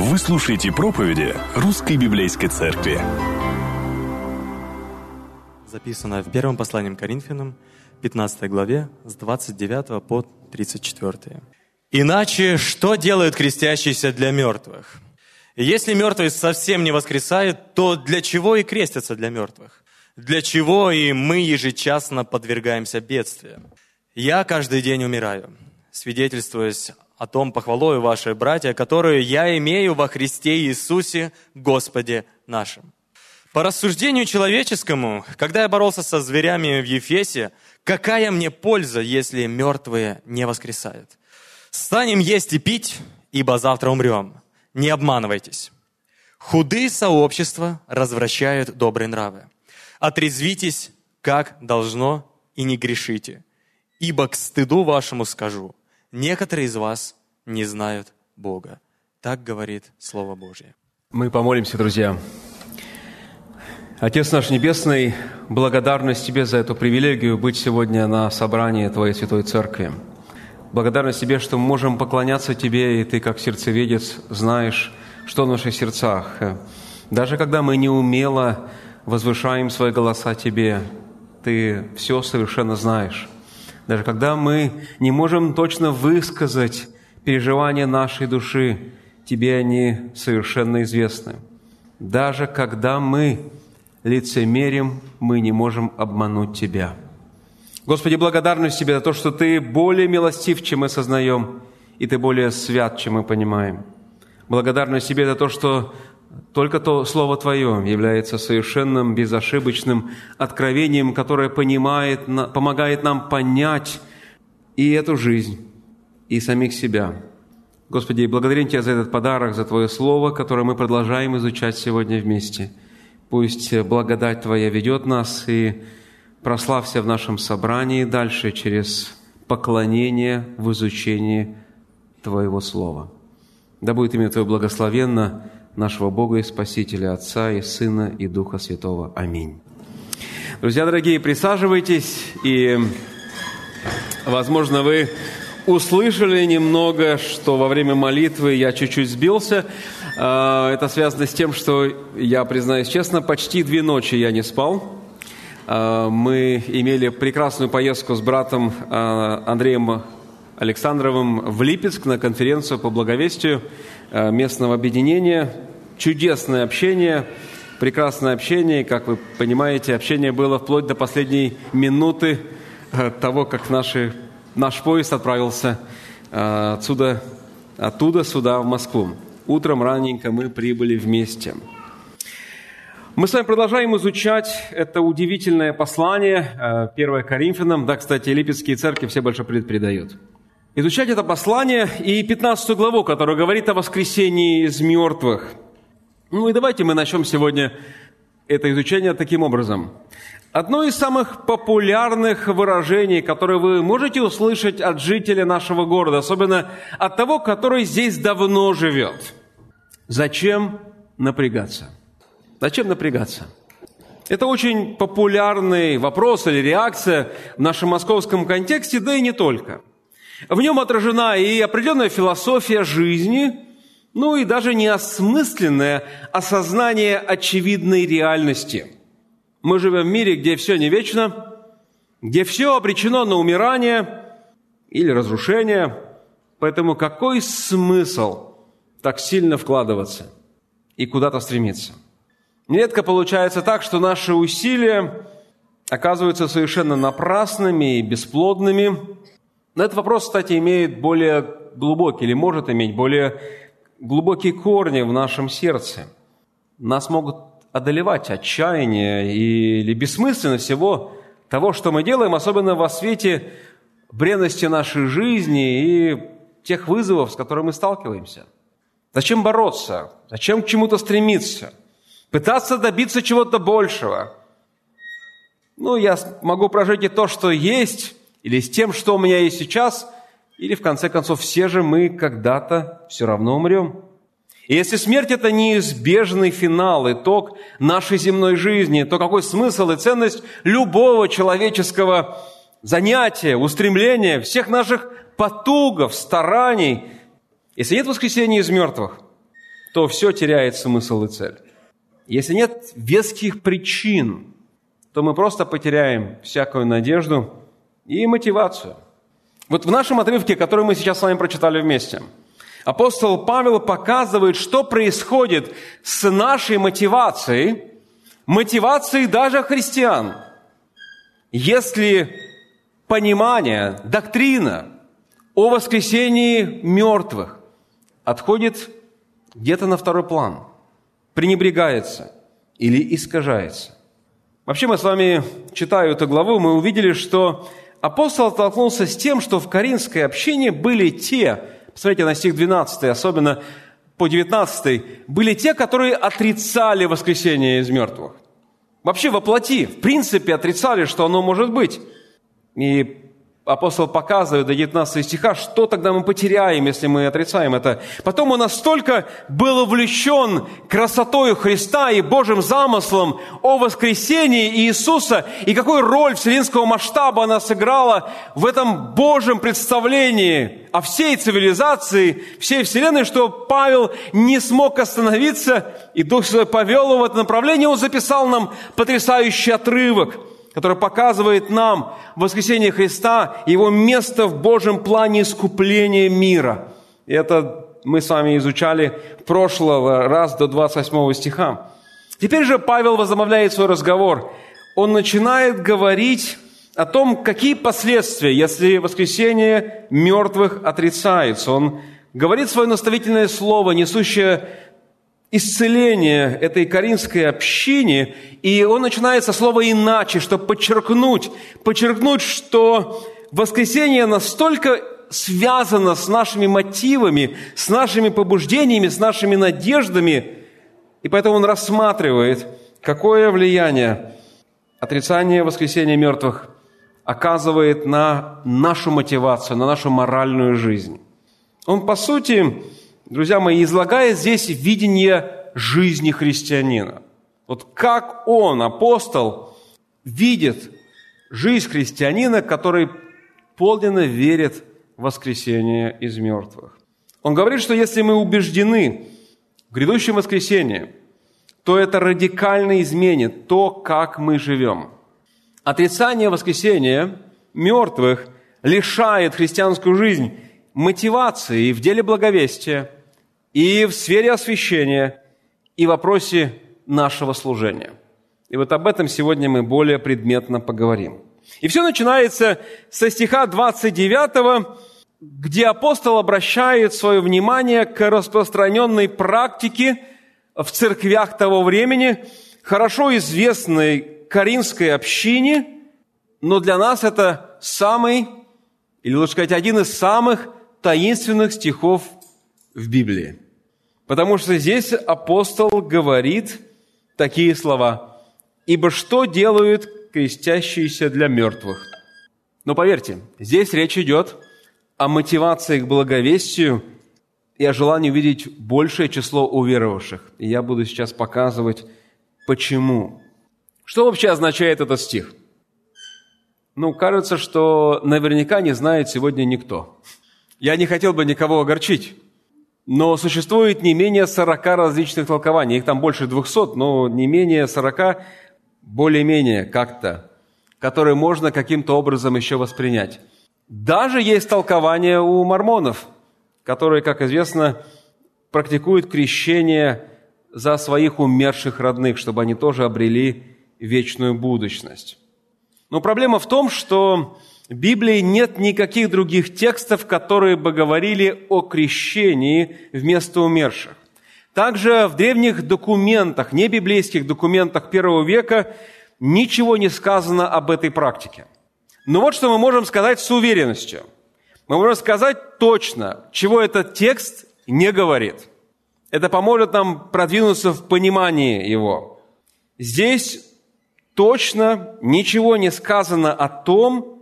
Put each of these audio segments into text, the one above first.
Вы слушаете проповеди Русской Библейской Церкви. Записано в первом послании к Коринфянам, 15 главе, с 29 по 34. «Иначе что делают крестящиеся для мертвых? Если мертвый совсем не воскресает, то для чего и крестятся для мертвых? Для чего и мы ежечасно подвергаемся бедствиям? Я каждый день умираю, свидетельствуясь о том похвалою ваши, братья, которую я имею во Христе Иисусе, Господе нашим. По рассуждению человеческому, когда я боролся со зверями в Ефесе, какая мне польза, если мертвые не воскресают? Станем есть и пить, ибо завтра умрем. Не обманывайтесь. Худые сообщества развращают добрые нравы. Отрезвитесь, как должно, и не грешите. Ибо к стыду вашему скажу, некоторые из вас не знают Бога. Так говорит Слово Божье. Мы помолимся, друзья. Отец наш Небесный, благодарность Тебе за эту привилегию быть сегодня на собрании Твоей Святой Церкви. Благодарность Тебе, что мы можем поклоняться Тебе, и Ты, как сердцеведец, знаешь, что в наших сердцах. Даже когда мы неумело возвышаем свои голоса Тебе, Ты все совершенно знаешь. Даже когда мы не можем точно высказать переживания нашей души, Тебе они совершенно известны. Даже когда мы лицемерим, мы не можем обмануть Тебя. Господи, благодарность Тебе за то, что Ты более милостив, чем мы сознаем, и Ты более свят, чем мы понимаем. Благодарность Тебе за то, что только то Слово Твое является совершенным, безошибочным откровением, которое понимает, помогает нам понять и эту жизнь, и самих себя. Господи, благодарим Тебя за этот подарок, за Твое Слово, которое мы продолжаем изучать сегодня вместе – Пусть благодать Твоя ведет нас и прославься в нашем собрании дальше через поклонение в изучении Твоего Слова. Да будет имя Твое благословенно нашего Бога и Спасителя, Отца и Сына и Духа Святого. Аминь. Друзья дорогие, присаживайтесь, и, возможно, вы услышали немного, что во время молитвы я чуть-чуть сбился – а, это связано с тем, что, я признаюсь честно, почти две ночи я не спал. А, мы имели прекрасную поездку с братом а, Андреем Александровым в Липецк на конференцию по благовестию местного объединения. Чудесное общение, прекрасное общение. Как вы понимаете, общение было вплоть до последней минуты того, как наши, наш поезд отправился отсюда, оттуда сюда, в Москву. Утром раненько мы прибыли вместе. Мы с вами продолжаем изучать это удивительное послание 1 э, Коринфянам. Да, кстати, Липецкие церкви все большой привет передают. Изучать это послание и 15 главу, которая говорит о воскресении из мертвых. Ну и давайте мы начнем сегодня это изучение таким образом. Одно из самых популярных выражений, которое вы можете услышать от жителя нашего города, особенно от того, который здесь давно живет – Зачем напрягаться? Зачем напрягаться? Это очень популярный вопрос или реакция в нашем московском контексте, да и не только. В нем отражена и определенная философия жизни, ну и даже неосмысленное осознание очевидной реальности. Мы живем в мире, где все не вечно, где все обречено на умирание или разрушение. Поэтому какой смысл – так сильно вкладываться и куда-то стремиться. Нередко получается так, что наши усилия оказываются совершенно напрасными и бесплодными. Но этот вопрос, кстати, имеет более глубокий или может иметь более глубокие корни в нашем сердце. Нас могут одолевать отчаяние или бессмысленность всего того, что мы делаем, особенно во свете бренности нашей жизни и тех вызовов, с которыми мы сталкиваемся – Зачем бороться? Зачем к чему-то стремиться? Пытаться добиться чего-то большего? Ну, я могу прожить и то, что есть, или с тем, что у меня есть сейчас, или, в конце концов, все же мы когда-то все равно умрем. И если смерть – это неизбежный финал, итог нашей земной жизни, то какой смысл и ценность любого человеческого занятия, устремления, всех наших потугов, стараний – если нет воскресения из мертвых, то все теряет смысл и цель. Если нет веских причин, то мы просто потеряем всякую надежду и мотивацию. Вот в нашем отрывке, который мы сейчас с вами прочитали вместе, апостол Павел показывает, что происходит с нашей мотивацией, мотивацией даже христиан, если понимание, доктрина о воскресении мертвых отходит где-то на второй план, пренебрегается или искажается. Вообще мы с вами, читая эту главу, мы увидели, что апостол столкнулся с тем, что в Каринской общине были те, посмотрите на стих 12, особенно по 19, были те, которые отрицали воскресение из мертвых. Вообще воплоти, в принципе, отрицали, что оно может быть. И апостол показывает до 19 стиха, что тогда мы потеряем, если мы отрицаем это. Потом он настолько был увлечен красотой Христа и Божьим замыслом о воскресении Иисуса, и какую роль вселенского масштаба она сыграла в этом Божьем представлении о всей цивилизации, всей вселенной, что Павел не смог остановиться, и Дух Святой повел его в это направление, он записал нам потрясающий отрывок – который показывает нам воскресение Христа его место в Божьем плане искупления мира. И это мы с вами изучали прошлого раз до 28 стиха. Теперь же Павел возобновляет свой разговор. Он начинает говорить о том, какие последствия, если воскресение мертвых отрицается. Он говорит свое наставительное слово, несущее исцеление этой каринской общине, и он начинает со слова «иначе», чтобы подчеркнуть, подчеркнуть, что воскресение настолько связано с нашими мотивами, с нашими побуждениями, с нашими надеждами, и поэтому он рассматривает, какое влияние отрицание воскресения мертвых оказывает на нашу мотивацию, на нашу моральную жизнь. Он, по сути, друзья мои, излагает здесь видение жизни христианина. Вот как он, апостол, видит жизнь христианина, который подлинно верит в воскресение из мертвых. Он говорит, что если мы убеждены в грядущем воскресении, то это радикально изменит то, как мы живем. Отрицание воскресения мертвых лишает христианскую жизнь мотивации в деле благовестия, и в сфере освящения, и в вопросе нашего служения. И вот об этом сегодня мы более предметно поговорим. И все начинается со стиха 29, где апостол обращает свое внимание к распространенной практике в церквях того времени, хорошо известной Каринской общине, но для нас это самый, или лучше сказать, один из самых таинственных стихов в Библии. Потому что здесь апостол говорит такие слова. «Ибо что делают крестящиеся для мертвых?» Но поверьте, здесь речь идет о мотивации к благовестию и о желании увидеть большее число уверовавших. И я буду сейчас показывать, почему. Что вообще означает этот стих? Ну, кажется, что наверняка не знает сегодня никто. Я не хотел бы никого огорчить, но существует не менее 40 различных толкований. Их там больше 200, но не менее 40 более-менее как-то, которые можно каким-то образом еще воспринять. Даже есть толкование у мормонов, которые, как известно, практикуют крещение за своих умерших родных, чтобы они тоже обрели вечную будущность. Но проблема в том, что Библии нет никаких других текстов, которые бы говорили о крещении вместо умерших. Также в древних документах, не библейских документах первого века, ничего не сказано об этой практике. Но вот что мы можем сказать с уверенностью. Мы можем сказать точно, чего этот текст не говорит. Это поможет нам продвинуться в понимании его. Здесь точно ничего не сказано о том,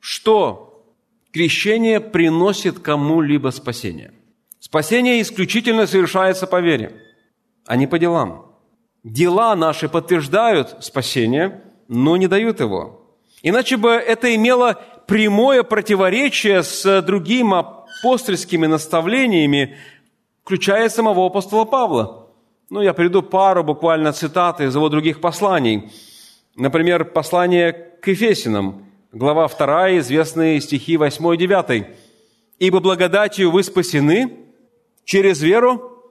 что крещение приносит кому-либо спасение. Спасение исключительно совершается по вере, а не по делам. Дела наши подтверждают спасение, но не дают его. Иначе бы это имело прямое противоречие с другими апостольскими наставлениями, включая самого апостола Павла. Ну, я приведу пару буквально цитат из его других посланий. Например, послание к Ефесинам, глава 2, известные стихи 8 и 9. «Ибо благодатью вы спасены через веру,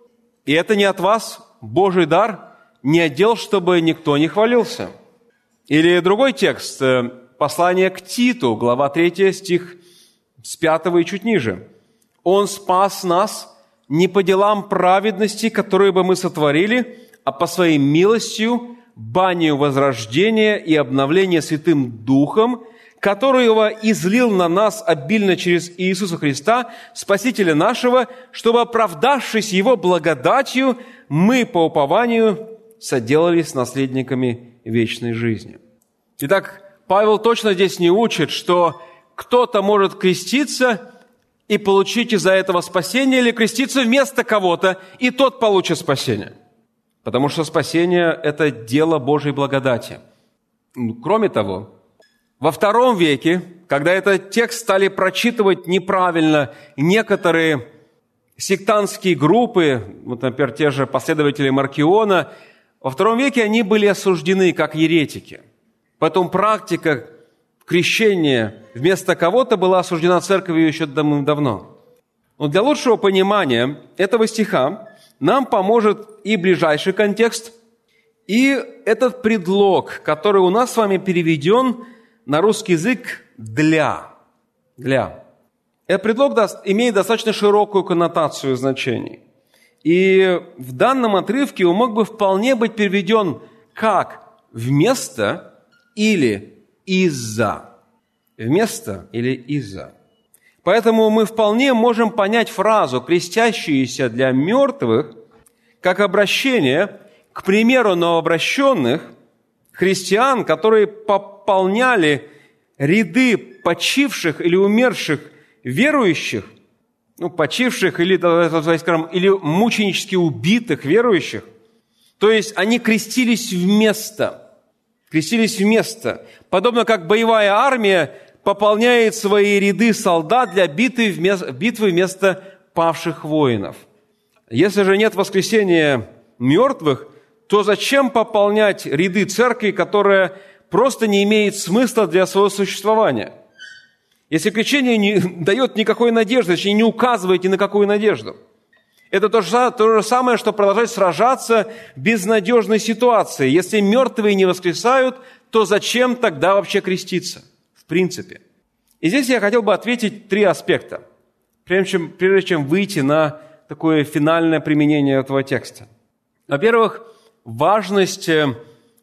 и это не от вас, Божий дар, не отдел, чтобы никто не хвалился». Или другой текст, э, послание к Титу, глава 3, стих с 5 и чуть ниже. «Он спас нас не по делам праведности, которые бы мы сотворили, а по своей милостью, банию возрождения и обновления Святым Духом, которого излил на нас обильно через Иисуса Христа, Спасителя нашего, чтобы, оправдавшись Его благодатью, мы по упованию соделались наследниками вечной жизни. Итак, Павел точно здесь не учит, что кто-то может креститься и получить из-за этого спасение, или креститься вместо кого-то, и тот получит спасение. Потому что спасение – это дело Божьей благодати. Кроме того, во втором веке, когда этот текст стали прочитывать неправильно некоторые сектантские группы, вот, например, те же последователи Маркиона, во втором веке они были осуждены как еретики. Поэтому практика крещения вместо кого-то была осуждена церковью еще давным-давно. Но для лучшего понимания этого стиха нам поможет и ближайший контекст, и этот предлог, который у нас с вами переведен на русский язык «для». «Для». Этот предлог имеет достаточно широкую коннотацию значений. И в данном отрывке он мог бы вполне быть переведен как «вместо» или «из-за». Вместо или из-за. Поэтому мы вполне можем понять фразу «крестящиеся для мертвых» как обращение к примеру новообращенных христиан, которые пополняли ряды почивших или умерших верующих, ну, почивших или, скажем, или мученически убитых верующих. То есть они крестились вместо, крестились вместо. Подобно как боевая армия пополняет свои ряды солдат для битвы вместо, битвы вместо павших воинов. Если же нет воскресения мертвых, то зачем пополнять ряды церкви, которая просто не имеет смысла для своего существования? Если крещение не дает никакой надежды, точнее не указывает ни на какую надежду. Это то же, то же самое, что продолжать сражаться в безнадежной ситуации. Если мертвые не воскресают, то зачем тогда вообще креститься? В принципе. И здесь я хотел бы ответить три аспекта, прежде чем, прежде чем выйти на такое финальное применение этого текста. Во-первых, важность э,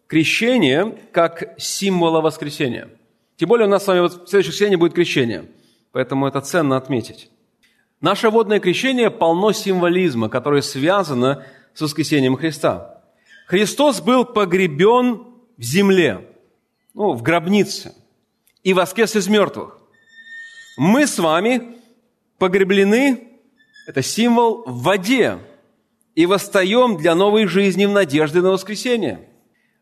крещения как символа воскресения. Тем более у нас с вами вот в следующем воскресенье будет крещение, поэтому это ценно отметить. Наше водное крещение полно символизма, которое связано с воскресением Христа. Христос был погребен в земле, ну, в гробнице, и воскрес из мертвых. Мы с вами погреблены, это символ, в воде, и восстаем для новой жизни в надежде на воскресение.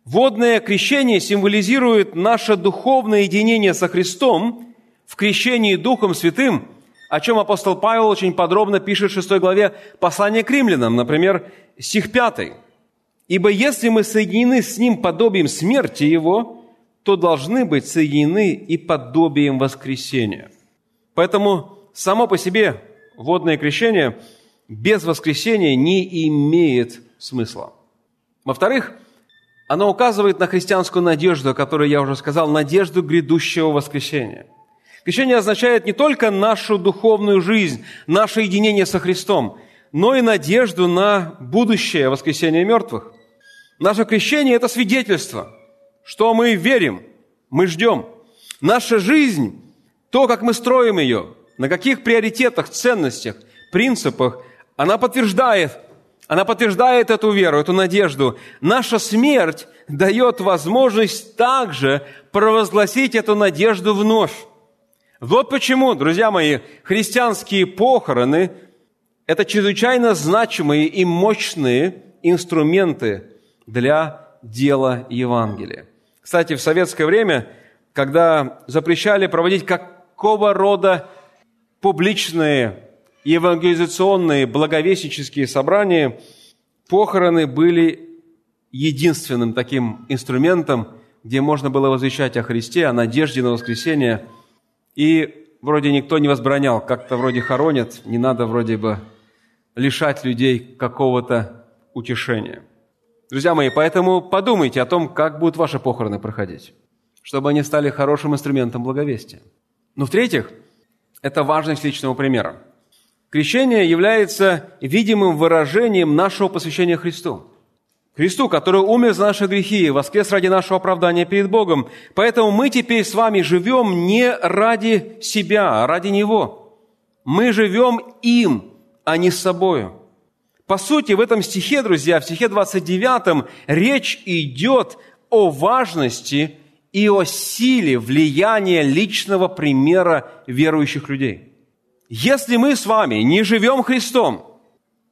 Водное крещение символизирует наше духовное единение со Христом в крещении Духом Святым, о чем апостол Павел очень подробно пишет в 6 главе послания к римлянам, например, стих 5. «Ибо если мы соединены с Ним подобием смерти Его, то должны быть соединены и подобием воскресения». Поэтому само по себе водное крещение – без воскресения не имеет смысла. Во-вторых, оно указывает на христианскую надежду, о которой я уже сказал, надежду грядущего воскресения. Крещение означает не только нашу духовную жизнь, наше единение со Христом, но и надежду на будущее воскресение мертвых. Наше крещение – это свидетельство, что мы верим, мы ждем. Наша жизнь, то, как мы строим ее, на каких приоритетах, ценностях, принципах – она подтверждает, она подтверждает эту веру, эту надежду. Наша смерть дает возможность также провозгласить эту надежду вновь. Вот почему, друзья мои, христианские похороны – это чрезвычайно значимые и мощные инструменты для дела Евангелия. Кстати, в советское время, когда запрещали проводить какого рода публичные евангелизационные, благовестнические собрания, похороны были единственным таким инструментом, где можно было возвещать о Христе, о надежде на воскресение. И вроде никто не возбранял, как-то вроде хоронят, не надо вроде бы лишать людей какого-то утешения. Друзья мои, поэтому подумайте о том, как будут ваши похороны проходить, чтобы они стали хорошим инструментом благовестия. Ну, в-третьих, это важность личного примера. Крещение является видимым выражением нашего посвящения Христу. Христу, который умер за наши грехи и воскрес ради нашего оправдания перед Богом. Поэтому мы теперь с вами живем не ради себя, а ради Него. Мы живем им, а не собою. По сути, в этом стихе, друзья, в стихе 29 речь идет о важности и о силе влияния личного примера верующих людей. Если мы с вами не живем Христом,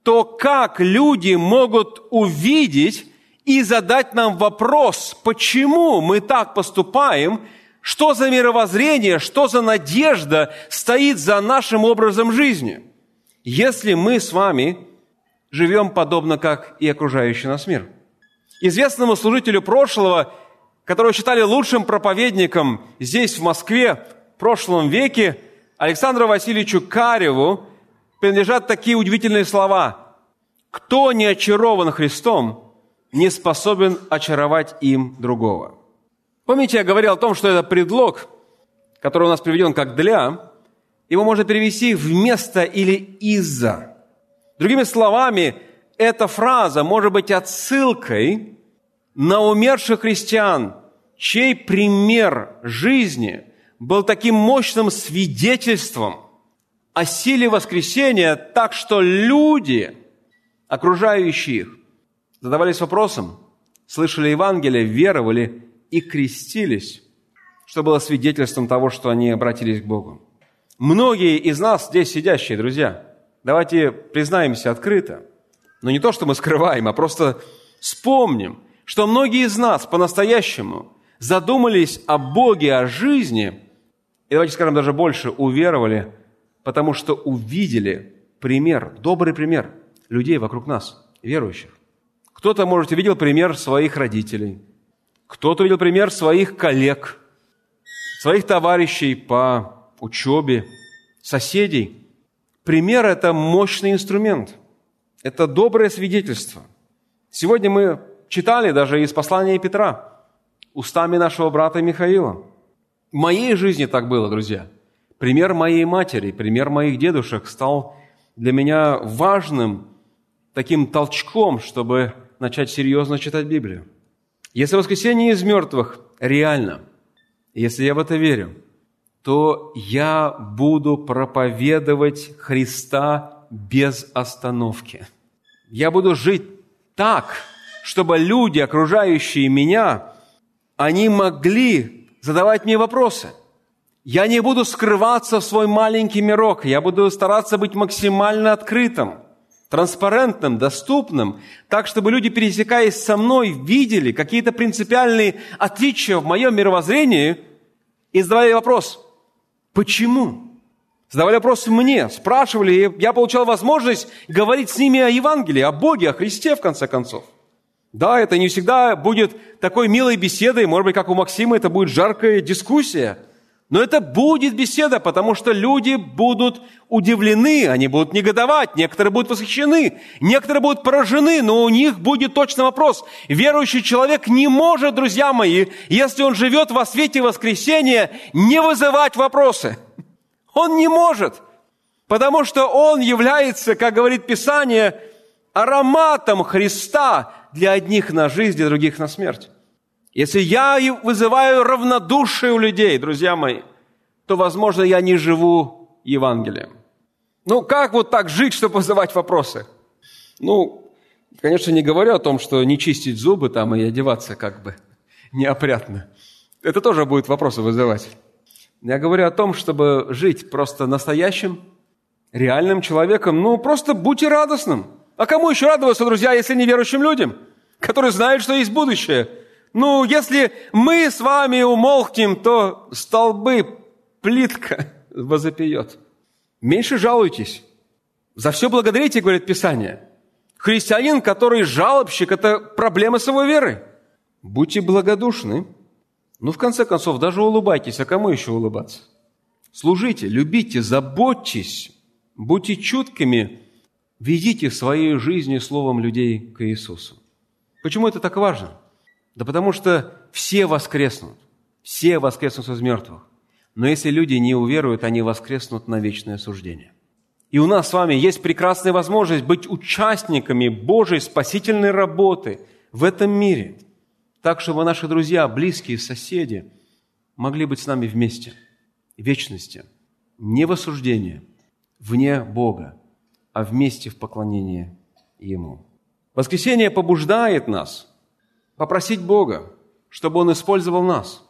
то как люди могут увидеть и задать нам вопрос, почему мы так поступаем, что за мировоззрение, что за надежда стоит за нашим образом жизни, если мы с вами живем подобно, как и окружающий нас мир. Известному служителю прошлого, которого считали лучшим проповедником здесь, в Москве, в прошлом веке, Александру Васильевичу Кареву, принадлежат такие удивительные слова. «Кто не очарован Христом, не способен очаровать им другого». Помните, я говорил о том, что это предлог, который у нас приведен как «для», его можно перевести «вместо» или «из-за». Другими словами, эта фраза может быть отсылкой на умерших христиан, чей пример жизни был таким мощным свидетельством – о силе воскресения, так что люди, окружающие их, задавались вопросом, слышали Евангелие, веровали и крестились, что было свидетельством того, что они обратились к Богу. Многие из нас здесь сидящие, друзья, давайте признаемся открыто, но не то, что мы скрываем, а просто вспомним, что многие из нас по-настоящему задумались о Боге, о жизни, и давайте скажем даже больше, уверовали – потому что увидели пример, добрый пример людей вокруг нас, верующих. Кто-то, может, увидел пример своих родителей, кто-то увидел пример своих коллег, своих товарищей по учебе, соседей. Пример – это мощный инструмент, это доброе свидетельство. Сегодня мы читали даже из послания Петра, устами нашего брата Михаила. В моей жизни так было, друзья – Пример моей матери, пример моих дедушек стал для меня важным таким толчком, чтобы начать серьезно читать Библию. Если воскресение из мертвых реально, если я в это верю, то я буду проповедовать Христа без остановки. Я буду жить так, чтобы люди, окружающие меня, они могли задавать мне вопросы – я не буду скрываться в свой маленький мирок. Я буду стараться быть максимально открытым, транспарентным, доступным, так, чтобы люди, пересекаясь со мной, видели какие-то принципиальные отличия в моем мировоззрении и задавали вопрос, почему? Задавали вопрос мне, спрашивали, и я получал возможность говорить с ними о Евангелии, о Боге, о Христе, в конце концов. Да, это не всегда будет такой милой беседой, может быть, как у Максима, это будет жаркая дискуссия – но это будет беседа, потому что люди будут удивлены, они будут негодовать, некоторые будут восхищены, некоторые будут поражены, но у них будет точно вопрос. Верующий человек не может, друзья мои, если он живет во свете воскресения, не вызывать вопросы. Он не может, потому что он является, как говорит Писание, ароматом Христа для одних на жизнь, для других на смерть. Если я вызываю равнодушие у людей, друзья мои, то, возможно, я не живу Евангелием. Ну, как вот так жить, чтобы вызывать вопросы? Ну, конечно, не говорю о том, что не чистить зубы там и одеваться как бы неопрятно. Это тоже будет вопросы вызывать. Я говорю о том, чтобы жить просто настоящим, реальным человеком. Ну, просто будьте радостным. А кому еще радоваться, друзья, если не верующим людям, которые знают, что есть будущее – ну, если мы с вами умолкнем, то столбы, плитка возопьет. Меньше жалуйтесь. За все благодарите, говорит Писание. Христианин, который жалобщик, это проблема своей веры. Будьте благодушны. Ну, в конце концов, даже улыбайтесь, а кому еще улыбаться? Служите, любите, заботьтесь, будьте чуткими, ведите в своей жизни словом людей к Иисусу. Почему это так важно? Да потому что все воскреснут, все воскреснут из мертвых. Но если люди не уверуют, они воскреснут на вечное суждение. И у нас с вами есть прекрасная возможность быть участниками Божьей спасительной работы в этом мире, так, чтобы наши друзья, близкие, соседи могли быть с нами вместе – вечности, не в осуждении, вне Бога, а вместе в поклонении Ему. Воскресение побуждает нас попросить Бога, чтобы Он использовал нас,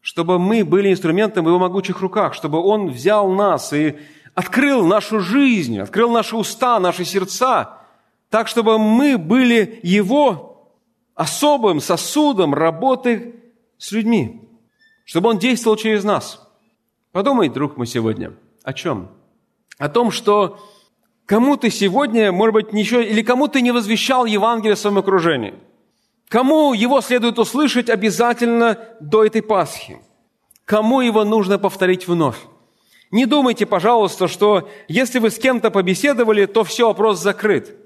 чтобы мы были инструментом в Его могучих руках, чтобы Он взял нас и открыл нашу жизнь, открыл наши уста, наши сердца, так, чтобы мы были Его особым сосудом работы с людьми, чтобы Он действовал через нас – Подумай, друг мой, сегодня, о чем? О том, что кому ты сегодня, может быть, ничего, или кому ты не возвещал Евангелие в своем окружении? Кому его следует услышать обязательно до этой Пасхи? Кому его нужно повторить вновь? Не думайте, пожалуйста, что если вы с кем-то побеседовали, то все, вопрос закрыт.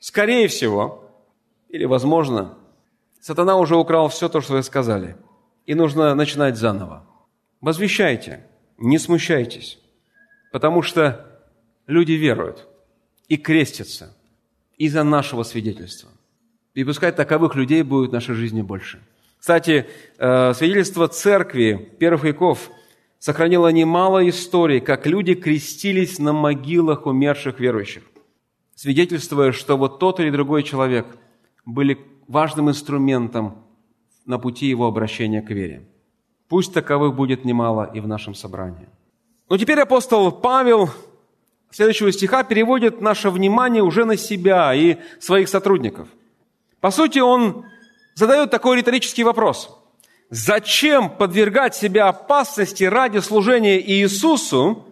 Скорее всего, или возможно, сатана уже украл все то, что вы сказали. И нужно начинать заново. Возвещайте – не смущайтесь, потому что люди веруют и крестятся из-за нашего свидетельства. И пускай таковых людей будет в нашей жизни больше. Кстати, э, свидетельство церкви первых веков сохранило немало историй, как люди крестились на могилах умерших верующих, свидетельствуя, что вот тот или другой человек были важным инструментом на пути его обращения к вере. Пусть таковых будет немало и в нашем собрании. Но теперь апостол Павел следующего стиха переводит наше внимание уже на себя и своих сотрудников. По сути, он задает такой риторический вопрос. Зачем подвергать себя опасности ради служения Иисусу,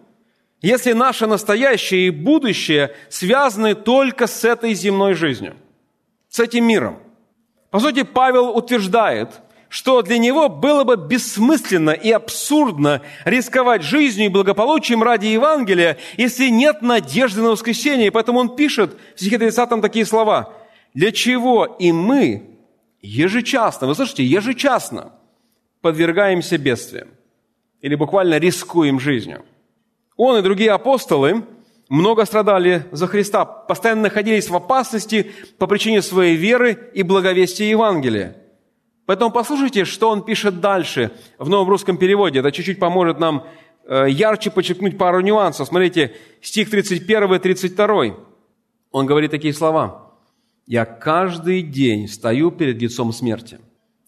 если наше настоящее и будущее связаны только с этой земной жизнью, с этим миром? По сути, Павел утверждает – что для него было бы бессмысленно и абсурдно рисковать жизнью и благополучием ради Евангелия, если нет надежды на воскресение. Поэтому он пишет в стихе 30 такие слова. «Для чего и мы ежечасно, вы слышите, ежечасно подвергаемся бедствиям?» Или буквально рискуем жизнью. Он и другие апостолы много страдали за Христа, постоянно находились в опасности по причине своей веры и благовестия Евангелия – Поэтому послушайте, что он пишет дальше в новом русском переводе. Это чуть-чуть поможет нам э, ярче подчеркнуть пару нюансов. Смотрите, стих 31 и 32. Он говорит такие слова. «Я каждый день стою перед лицом смерти».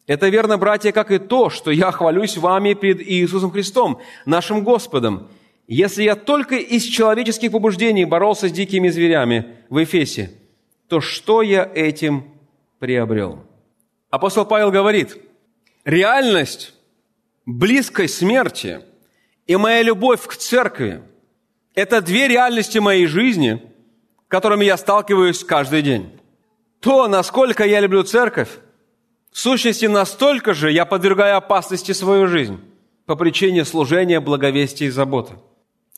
Это верно, братья, как и то, что я хвалюсь вами перед Иисусом Христом, нашим Господом. Если я только из человеческих побуждений боролся с дикими зверями в Эфесе, то что я этим приобрел?» Апостол Павел говорит, реальность близкой смерти и моя любовь к церкви – это две реальности моей жизни, которыми я сталкиваюсь каждый день. То, насколько я люблю церковь, в сущности, настолько же я подвергаю опасности свою жизнь по причине служения, благовестия и заботы.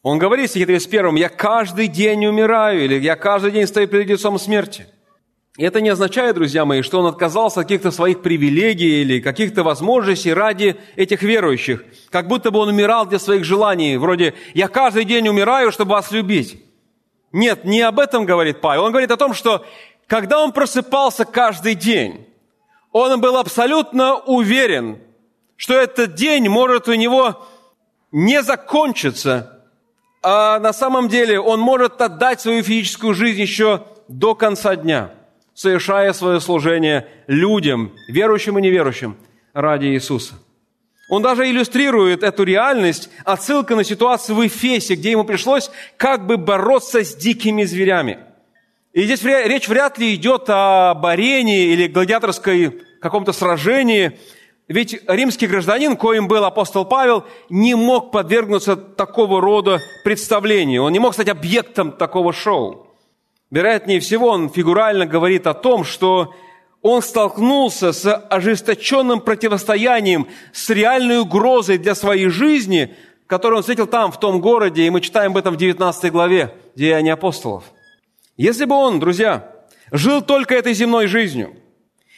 Он говорит в стихе 31, «Я каждый день умираю» или «Я каждый день стою перед лицом смерти». И это не означает, друзья мои, что он отказался от каких-то своих привилегий или каких-то возможностей ради этих верующих. Как будто бы он умирал для своих желаний, вроде «я каждый день умираю, чтобы вас любить». Нет, не об этом говорит Павел. Он говорит о том, что когда он просыпался каждый день, он был абсолютно уверен, что этот день может у него не закончиться, а на самом деле он может отдать свою физическую жизнь еще до конца дня – совершая свое служение людям, верующим и неверующим, ради Иисуса. Он даже иллюстрирует эту реальность отсылкой на ситуацию в Эфесе, где ему пришлось как бы бороться с дикими зверями. И здесь речь вряд ли идет о борении или гладиаторской каком-то сражении. Ведь римский гражданин, коим был апостол Павел, не мог подвергнуться такого рода представлению. Он не мог стать объектом такого шоу. Вероятнее всего, он фигурально говорит о том, что он столкнулся с ожесточенным противостоянием, с реальной угрозой для своей жизни, которую он встретил там, в том городе, и мы читаем об этом в 19 главе Деяния апостолов. Если бы он, друзья, жил только этой земной жизнью,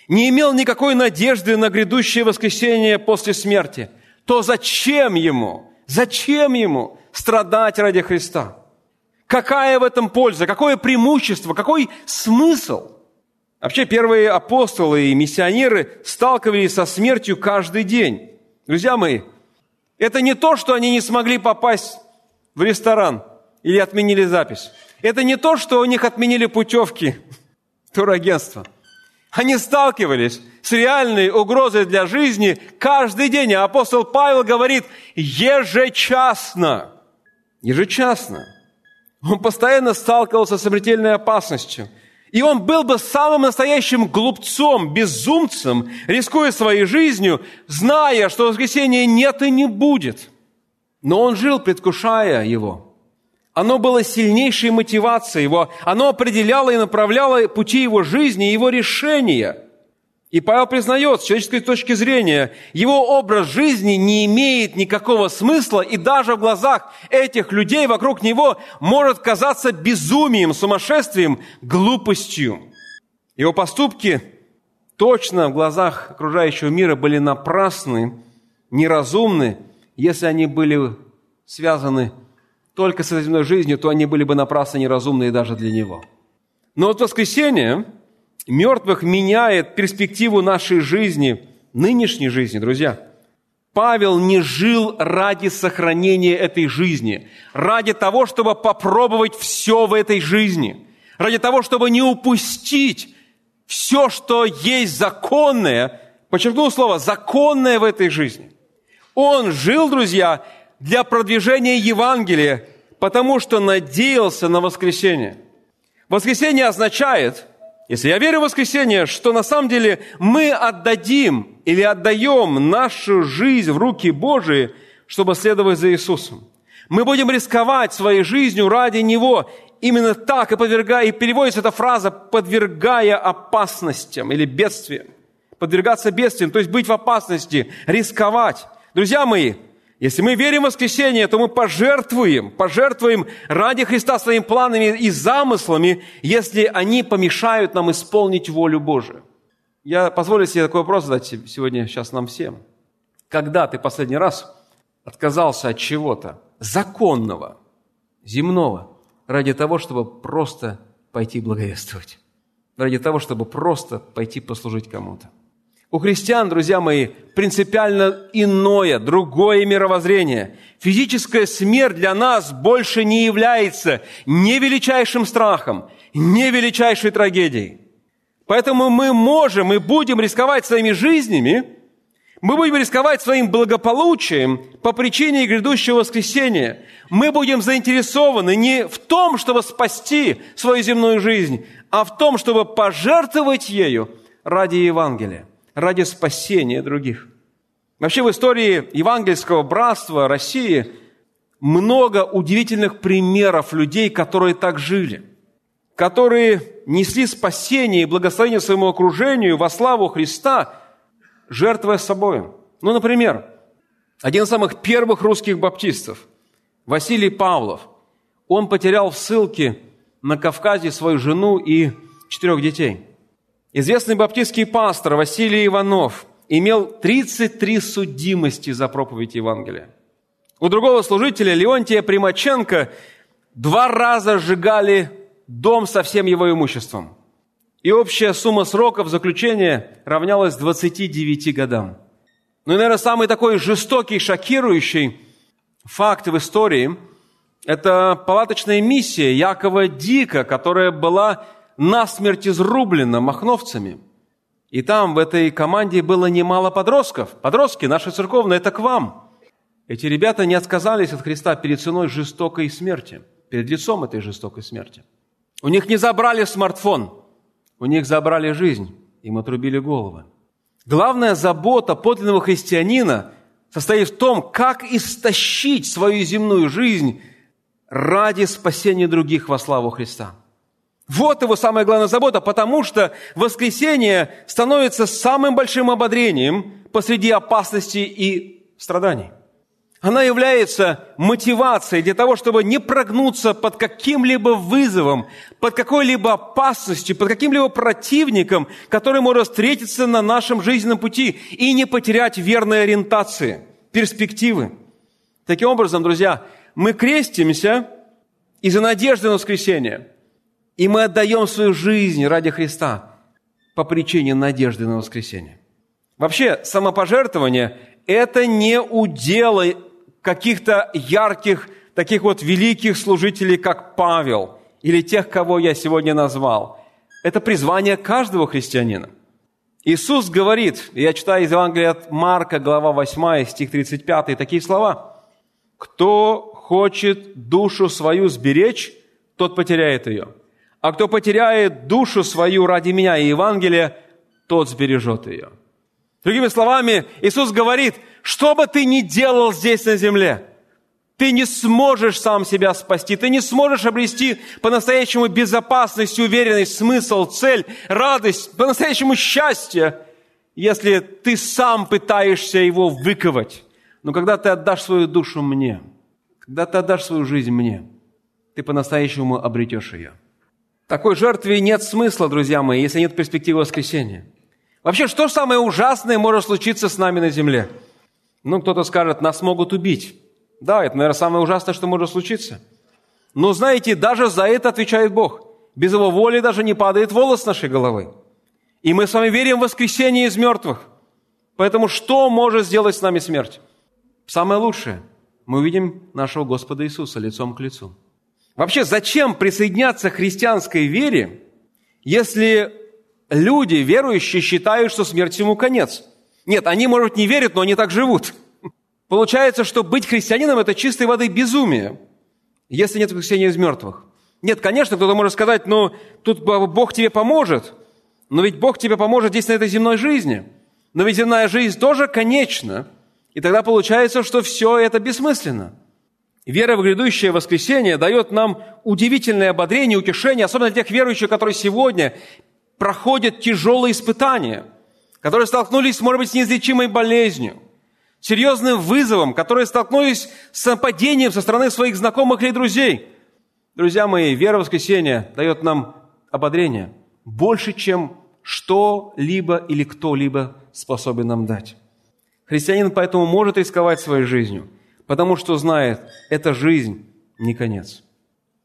не имел никакой надежды на грядущее воскресение после смерти, то зачем ему, зачем ему страдать ради Христа? Какая в этом польза, какое преимущество, какой смысл – Вообще первые апостолы и миссионеры сталкивались со смертью каждый день. Друзья мои, это не то, что они не смогли попасть в ресторан или отменили запись. Это не то, что у них отменили путевки турагентства. Они сталкивались с реальной угрозой для жизни каждый день. А апостол Павел говорит ежечасно. Ежечасно. Он постоянно сталкивался с смертельной опасностью – и он был бы самым настоящим глупцом, безумцем, рискуя своей жизнью, зная, что воскресения нет и не будет. Но он жил, предвкушая его. Оно было сильнейшей мотивацией его. Оно определяло и направляло пути его жизни, его решения – и Павел признает, с человеческой точки зрения, его образ жизни не имеет никакого смысла, и даже в глазах этих людей вокруг него может казаться безумием, сумасшествием, глупостью. Его поступки точно в глазах окружающего мира были напрасны, неразумны. Если они были связаны только с земной жизнью, то они были бы напрасно неразумны и даже для него. Но вот воскресенье – мертвых меняет перспективу нашей жизни, нынешней жизни, друзья. Павел не жил ради сохранения этой жизни, ради того, чтобы попробовать все в этой жизни, ради того, чтобы не упустить все, что есть законное, подчеркну слово, законное в этой жизни. Он жил, друзья, для продвижения Евангелия, потому что надеялся на воскресение. Воскресение означает – если я верю в воскресение, что на самом деле мы отдадим или отдаем нашу жизнь в руки Божии, чтобы следовать за Иисусом. Мы будем рисковать своей жизнью ради Него. Именно так и, подвергая, и переводится эта фраза «подвергая опасностям» или бедствиям. Подвергаться бедствиям, то есть быть в опасности, рисковать. Друзья мои, если мы верим в воскресение, то мы пожертвуем, пожертвуем ради Христа своими планами и замыслами, если они помешают нам исполнить волю Божию. Я позволю себе такой вопрос задать сегодня сейчас нам всем. Когда ты последний раз отказался от чего-то законного, земного, ради того, чтобы просто пойти благовествовать? Ради того, чтобы просто пойти послужить кому-то? У христиан, друзья мои, принципиально иное, другое мировоззрение. Физическая смерть для нас больше не является не величайшим страхом, не величайшей трагедией. Поэтому мы можем и будем рисковать своими жизнями, мы будем рисковать своим благополучием по причине грядущего воскресения. Мы будем заинтересованы не в том, чтобы спасти свою земную жизнь, а в том, чтобы пожертвовать ею ради Евангелия ради спасения других. Вообще в истории евангельского братства России много удивительных примеров людей, которые так жили, которые несли спасение и благословение своему окружению во славу Христа, жертвуя собой. Ну, например, один из самых первых русских баптистов, Василий Павлов, он потерял в ссылке на Кавказе свою жену и четырех детей – Известный баптистский пастор Василий Иванов имел 33 судимости за проповедь Евангелия. У другого служителя Леонтия Примаченко два раза сжигали дом со всем его имуществом. И общая сумма сроков заключения равнялась 29 годам. Ну и, наверное, самый такой жестокий, шокирующий факт в истории – это палаточная миссия Якова Дика, которая была насмерть изрублена махновцами. И там в этой команде было немало подростков. Подростки, наши церковные, это к вам. Эти ребята не отказались от Христа перед ценой жестокой смерти, перед лицом этой жестокой смерти. У них не забрали смартфон, у них забрали жизнь, им отрубили головы. Главная забота подлинного христианина состоит в том, как истощить свою земную жизнь ради спасения других во славу Христа. Вот его самая главная забота, потому что воскресение становится самым большим ободрением посреди опасности и страданий. Она является мотивацией для того, чтобы не прогнуться под каким-либо вызовом, под какой-либо опасностью, под каким-либо противником, который может встретиться на нашем жизненном пути, и не потерять верной ориентации, перспективы. Таким образом, друзья, мы крестимся из-за надежды на воскресение, и мы отдаем свою жизнь ради Христа по причине надежды на воскресение. Вообще, самопожертвование – это не уделы каких-то ярких, таких вот великих служителей, как Павел, или тех, кого я сегодня назвал. Это призвание каждого христианина. Иисус говорит, я читаю из Евангелия от Марка, глава 8, стих 35, такие слова. «Кто хочет душу свою сберечь, тот потеряет ее. А кто потеряет душу свою ради меня и Евангелия, тот сбережет ее». Другими словами, Иисус говорит, что бы ты ни делал здесь на земле, ты не сможешь сам себя спасти, ты не сможешь обрести по-настоящему безопасность, уверенность, смысл, цель, радость, по-настоящему счастье, если ты сам пытаешься его выковать. Но когда ты отдашь свою душу мне, когда ты отдашь свою жизнь мне, ты по-настоящему обретешь ее. Такой жертве нет смысла, друзья мои, если нет перспективы воскресения. Вообще, что самое ужасное может случиться с нами на земле? Ну, кто-то скажет, нас могут убить. Да, это, наверное, самое ужасное, что может случиться. Но знаете, даже за это отвечает Бог. Без Его воли даже не падает волос нашей головы. И мы с вами верим в воскресение из мертвых. Поэтому что может сделать с нами смерть? Самое лучшее. Мы увидим нашего Господа Иисуса лицом к лицу. Вообще, зачем присоединяться к христианской вере, если люди, верующие, считают, что смерть ему конец. Нет, они, может, не верят, но они так живут. Получается, что быть христианином – это чистой воды безумие, если нет воскресения из мертвых. Нет, конечно, кто-то может сказать, ну, тут Бог тебе поможет, но ведь Бог тебе поможет здесь, на этой земной жизни. Но ведь земная жизнь тоже конечна, и тогда получается, что все это бессмысленно. Вера в грядущее воскресение дает нам удивительное ободрение, утешение, особенно для тех верующих, которые сегодня проходят тяжелые испытания, которые столкнулись, может быть, с неизлечимой болезнью, серьезным вызовом, которые столкнулись с нападением со стороны своих знакомых или друзей. Друзья мои, вера в воскресение дает нам ободрение больше, чем что-либо или кто-либо способен нам дать. Христианин поэтому может рисковать своей жизнью, потому что знает, эта жизнь не конец.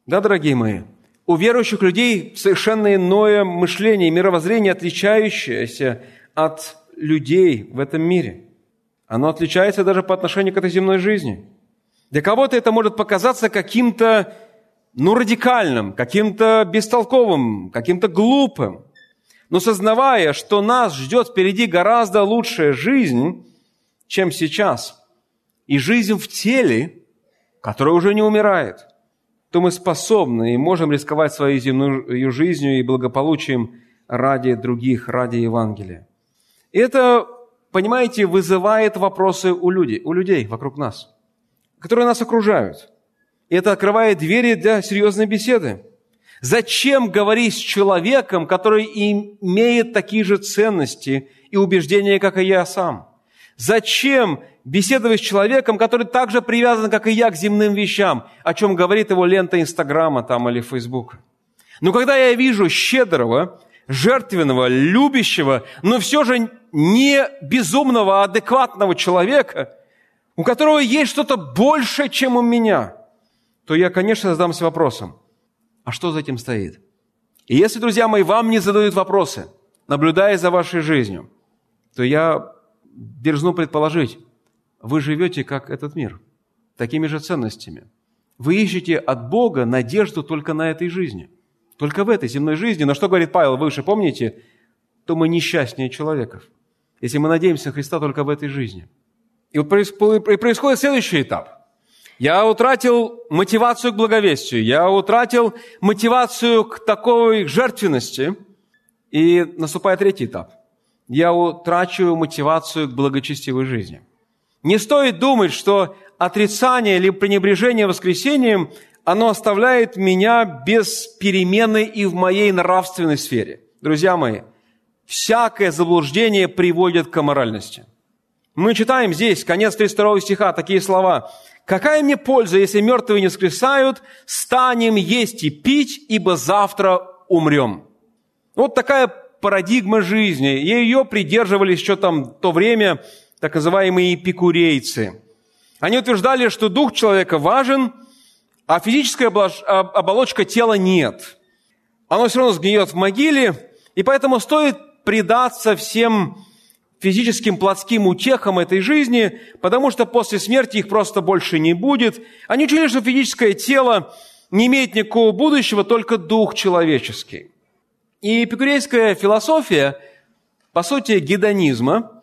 Да, дорогие мои, у верующих людей совершенно иное мышление, мировоззрение, отличающееся от людей в этом мире. Оно отличается даже по отношению к этой земной жизни. Для кого-то это может показаться каким-то, ну, радикальным, каким-то бестолковым, каким-то глупым. Но сознавая, что нас ждет впереди гораздо лучшая жизнь, чем сейчас, и жизнь в теле, которая уже не умирает – то мы способны и можем рисковать своей земной жизнью и благополучием ради других, ради Евангелия. И это, понимаете, вызывает вопросы у людей, у людей вокруг нас, которые нас окружают. И это открывает двери для серьезной беседы. Зачем говорить с человеком, который имеет такие же ценности и убеждения, как и я сам? Зачем беседовать с человеком, который так же привязан, как и я, к земным вещам, о чем говорит его лента Инстаграма там или Фейсбука. Но когда я вижу щедрого, жертвенного, любящего, но все же не безумного, а адекватного человека, у которого есть что-то большее, чем у меня, то я, конечно, задамся вопросом, а что за этим стоит? И если, друзья мои, вам не задают вопросы, наблюдая за вашей жизнью, то я дерзну предположить, вы живете как этот мир, такими же ценностями. Вы ищете от Бога надежду только на этой жизни, только в этой земной жизни. Но что говорит Павел выше, помните? То мы несчастнее человеков, если мы надеемся на Христа только в этой жизни. И вот происходит следующий этап. Я утратил мотивацию к благовестию, я утратил мотивацию к такой жертвенности, и наступает третий этап. я утрачиваю мотивацию к благочестивой жизни. Не стоит думать, что отрицание или пренебрежение воскресением, оно оставляет меня без перемены и в моей нравственной сфере. Друзья мои, всякое заблуждение приводит к аморальности. Мы читаем здесь, конец 32 стиха, такие слова. «Какая мне польза, если мертвые не воскресают? Станем есть и пить, ибо завтра умрем». Вот такая парадигма жизни. Ее придерживались еще там то время так называемые эпикурейцы. Они утверждали, что дух человека важен, а физическая оболочка тела нет. Оно все равно сгниет в могиле, и поэтому стоит предаться всем физическим плотским утехам этой жизни, потому что после смерти их просто больше не будет. Они учили, что физическое тело не имеет никакого будущего, только дух человеческий. И эпикурейская философия, по сути, гедонизма,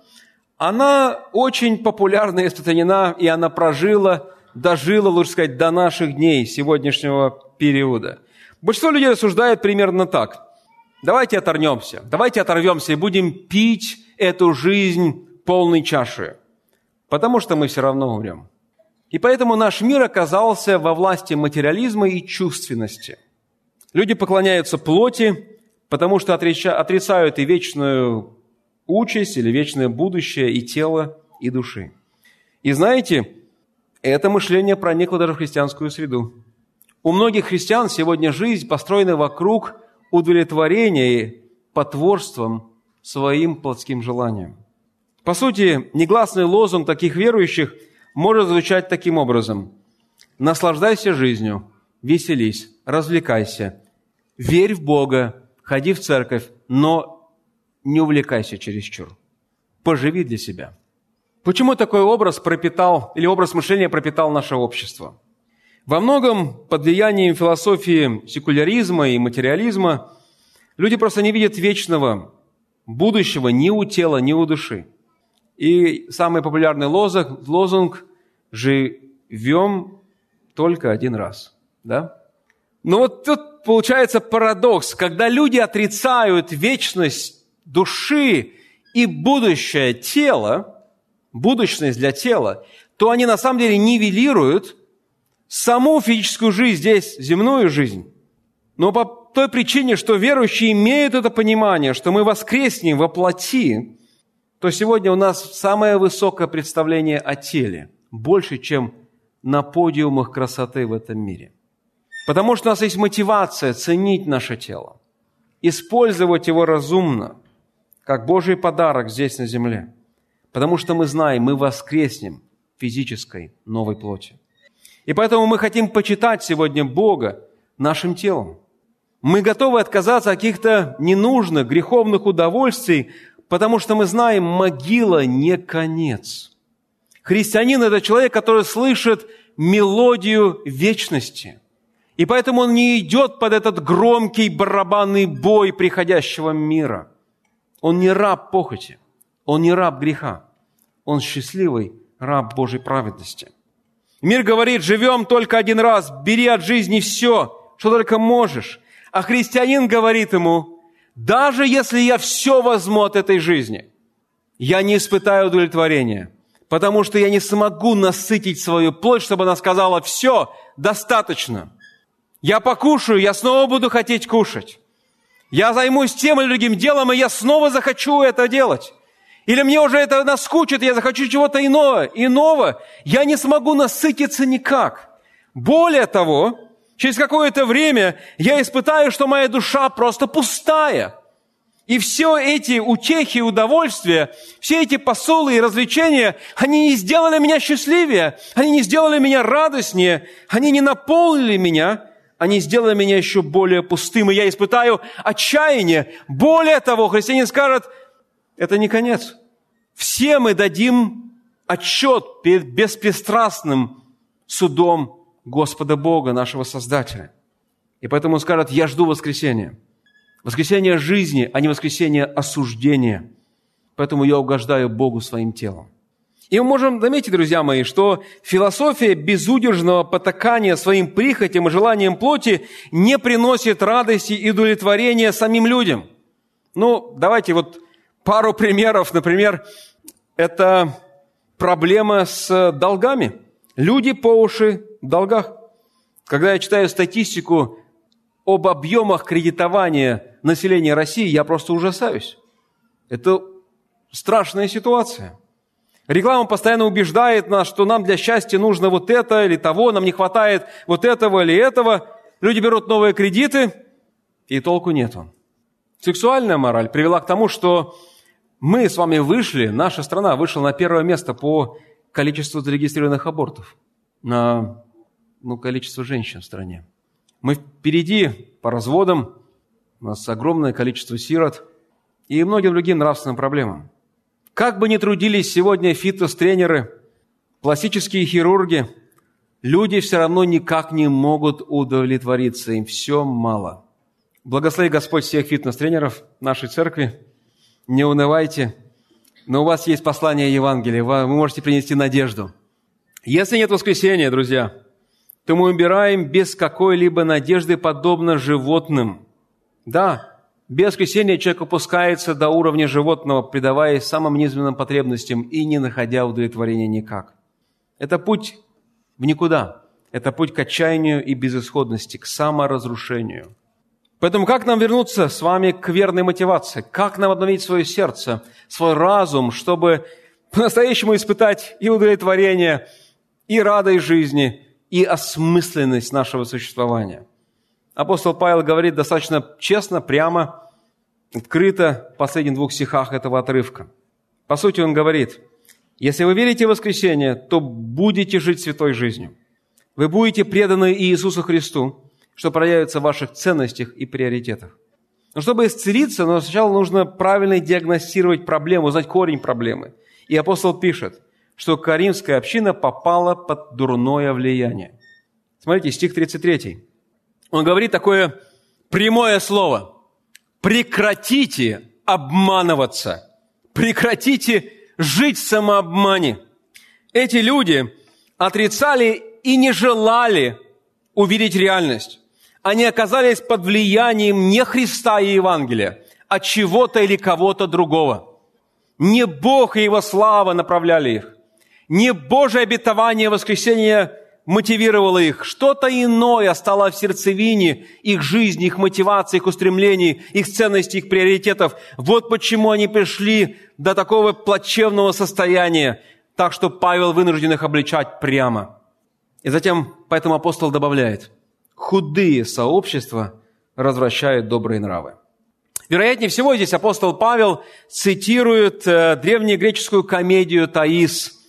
она очень популярна и распространена, и она прожила, дожила, лучше сказать, до наших дней, сегодняшнего периода. Большинство людей рассуждает примерно так. Давайте оторнемся, давайте оторвемся и будем пить эту жизнь полной чаши, потому что мы все равно умрем. И поэтому наш мир оказался во власти материализма и чувственности. Люди поклоняются плоти, потому что отрицают и вечную участь, или вечное будущее и тела, и души. И знаете, это мышление проникло даже в христианскую среду. У многих христиан сегодня жизнь построена вокруг удовлетворения потворством своим плотским желаниям. По сути, негласный лозунг таких верующих может звучать таким образом. «Наслаждайся жизнью, веселись, развлекайся, верь в Бога, ходи в церковь, но не увлекайся чересчур. Поживи для себя. Почему такой образ пропитал, или образ мышления пропитал наше общество? Во многом под влиянием философии секуляризма и материализма люди просто не видят вечного будущего ни у тела, ни у души. И самый популярный лозунг, лозунг «живем только один раз». Да? Но вот тут получается парадокс, когда люди отрицают вечность души и будущее тела, будущность для тела, то они на самом деле нивелируют саму физическую жизнь здесь, земную жизнь. Но по той причине, что верующие имеют это понимание, что мы воскреснем во плоти, то сегодня у нас самое высокое представление о теле, больше, чем на подиумах красоты в этом мире – Потому что у нас есть мотивация ценить наше тело, использовать его разумно, как Божий подарок здесь на земле. Потому что мы знаем, мы воскреснем физической новой плоти. И поэтому мы хотим почитать сегодня Бога нашим телом. Мы готовы отказаться от каких-то ненужных, греховных удовольствий, потому что мы знаем, могила не конец. Христианин – это человек, который слышит мелодию вечности – и поэтому он не идет под этот громкий барабанный бой приходящего мира. Он не раб похоти, он не раб греха, он счастливый раб Божьей праведности. Мир говорит, живем только один раз, бери от жизни все, что только можешь. А христианин говорит ему, даже если я все возьму от этой жизни, я не испытаю удовлетворения, потому что я не смогу насытить свою плоть, чтобы она сказала, все, достаточно – я покушаю, я снова буду хотеть кушать. Я займусь тем или другим делом, и я снова захочу это делать. Или мне уже это наскучит, я захочу чего-то иного, иного. Я не смогу насытиться никак. Более того, через какое-то время я испытаю, что моя душа просто пустая. И все эти утехи удовольствия, все эти посулы и развлечения, они не сделали меня счастливее, они не сделали меня радостнее, они не наполнили меня, они сделали меня еще более пустым, и я испытаю отчаяние. Более того, христианин скажет, это не конец. Все мы дадим отчет перед беспристрастным судом Господа Бога, нашего Создателя. И поэтому он скажет, я жду воскресения. Воскресение жизни, а не воскресение осуждения. Поэтому я угождаю Богу своим телом. И мы можем заметить, друзья мои, что философия безудержного потакания своим прихотям и желаниям плоти не приносит радости и удовлетворения самим людям. Ну, давайте вот Пару примеров, например, это проблема с долгами. Люди по уши в долгах. Когда я читаю статистику об объемах кредитования населения России, я просто ужасаюсь. Это страшная ситуация. Реклама постоянно убеждает нас, что нам для счастья нужно вот это или того, нам не хватает вот этого или этого. Люди берут новые кредиты, и толку нету. Сексуальная мораль привела к тому, что мы с вами вышли, наша страна вышла на первое место по количеству зарегистрированных абортов, на ну, количество женщин в стране. Мы впереди по разводам, у нас огромное количество сирот и многим другим нравственным проблемам. Как бы ни трудились сегодня фитнес-тренеры, пластические хирурги, люди все равно никак не могут удовлетвориться, им все мало. Благослови Господь всех фитнес-тренеров нашей церкви. Не унывайте, но у вас есть послание Евангелия, вы можете принести надежду. Если нет воскресения, друзья, то мы умираем без какой-либо надежды, подобно животным. Да, без воскресения человек опускается до уровня животного, предаваясь самым низменным потребностям и не находя удовлетворения никак. Это путь в никуда. Это путь к отчаянию и безысходности, к саморазрушению. Поэтому как нам вернуться с вами к верной мотивации? Как нам обновить свое сердце, свой разум, чтобы по-настоящему испытать и удовлетворение, и радость жизни, и осмысленность нашего существования – Апостол Павел говорит достаточно честно, прямо, открыто в последних двух стихах этого отрывка. По сути, он говорит, если вы верите в воскресение, то будете жить святой жизнью. Вы будете преданы Иисусу Христу, что проявится в ваших ценностях и приоритетах. Но чтобы исцелиться, но сначала нужно правильно диагностировать проблему, узнать корень проблемы. И апостол пишет, что Каримская община попала под дурное влияние. Смотрите, стих 33 он говорит такое прямое слово. Прекратите обманываться. Прекратите жить в самообмане. Эти люди отрицали и не желали увидеть реальность. Они оказались под влиянием не Христа и Евангелия, а чего-то или кого-то другого. Не Бог и Его слава направляли их. Не Божие обетование воскресения мотивировало их. Что-то иное стало в сердцевине их жизни, их мотивации, их устремлений, их ценностей, их приоритетов. Вот почему они пришли до такого плачевного состояния, так что Павел вынужден их обличать прямо. И затем, поэтому апостол добавляет, худые сообщества развращают добрые нравы. Вероятнее всего, здесь апостол Павел цитирует э, древнегреческую комедию «Таис»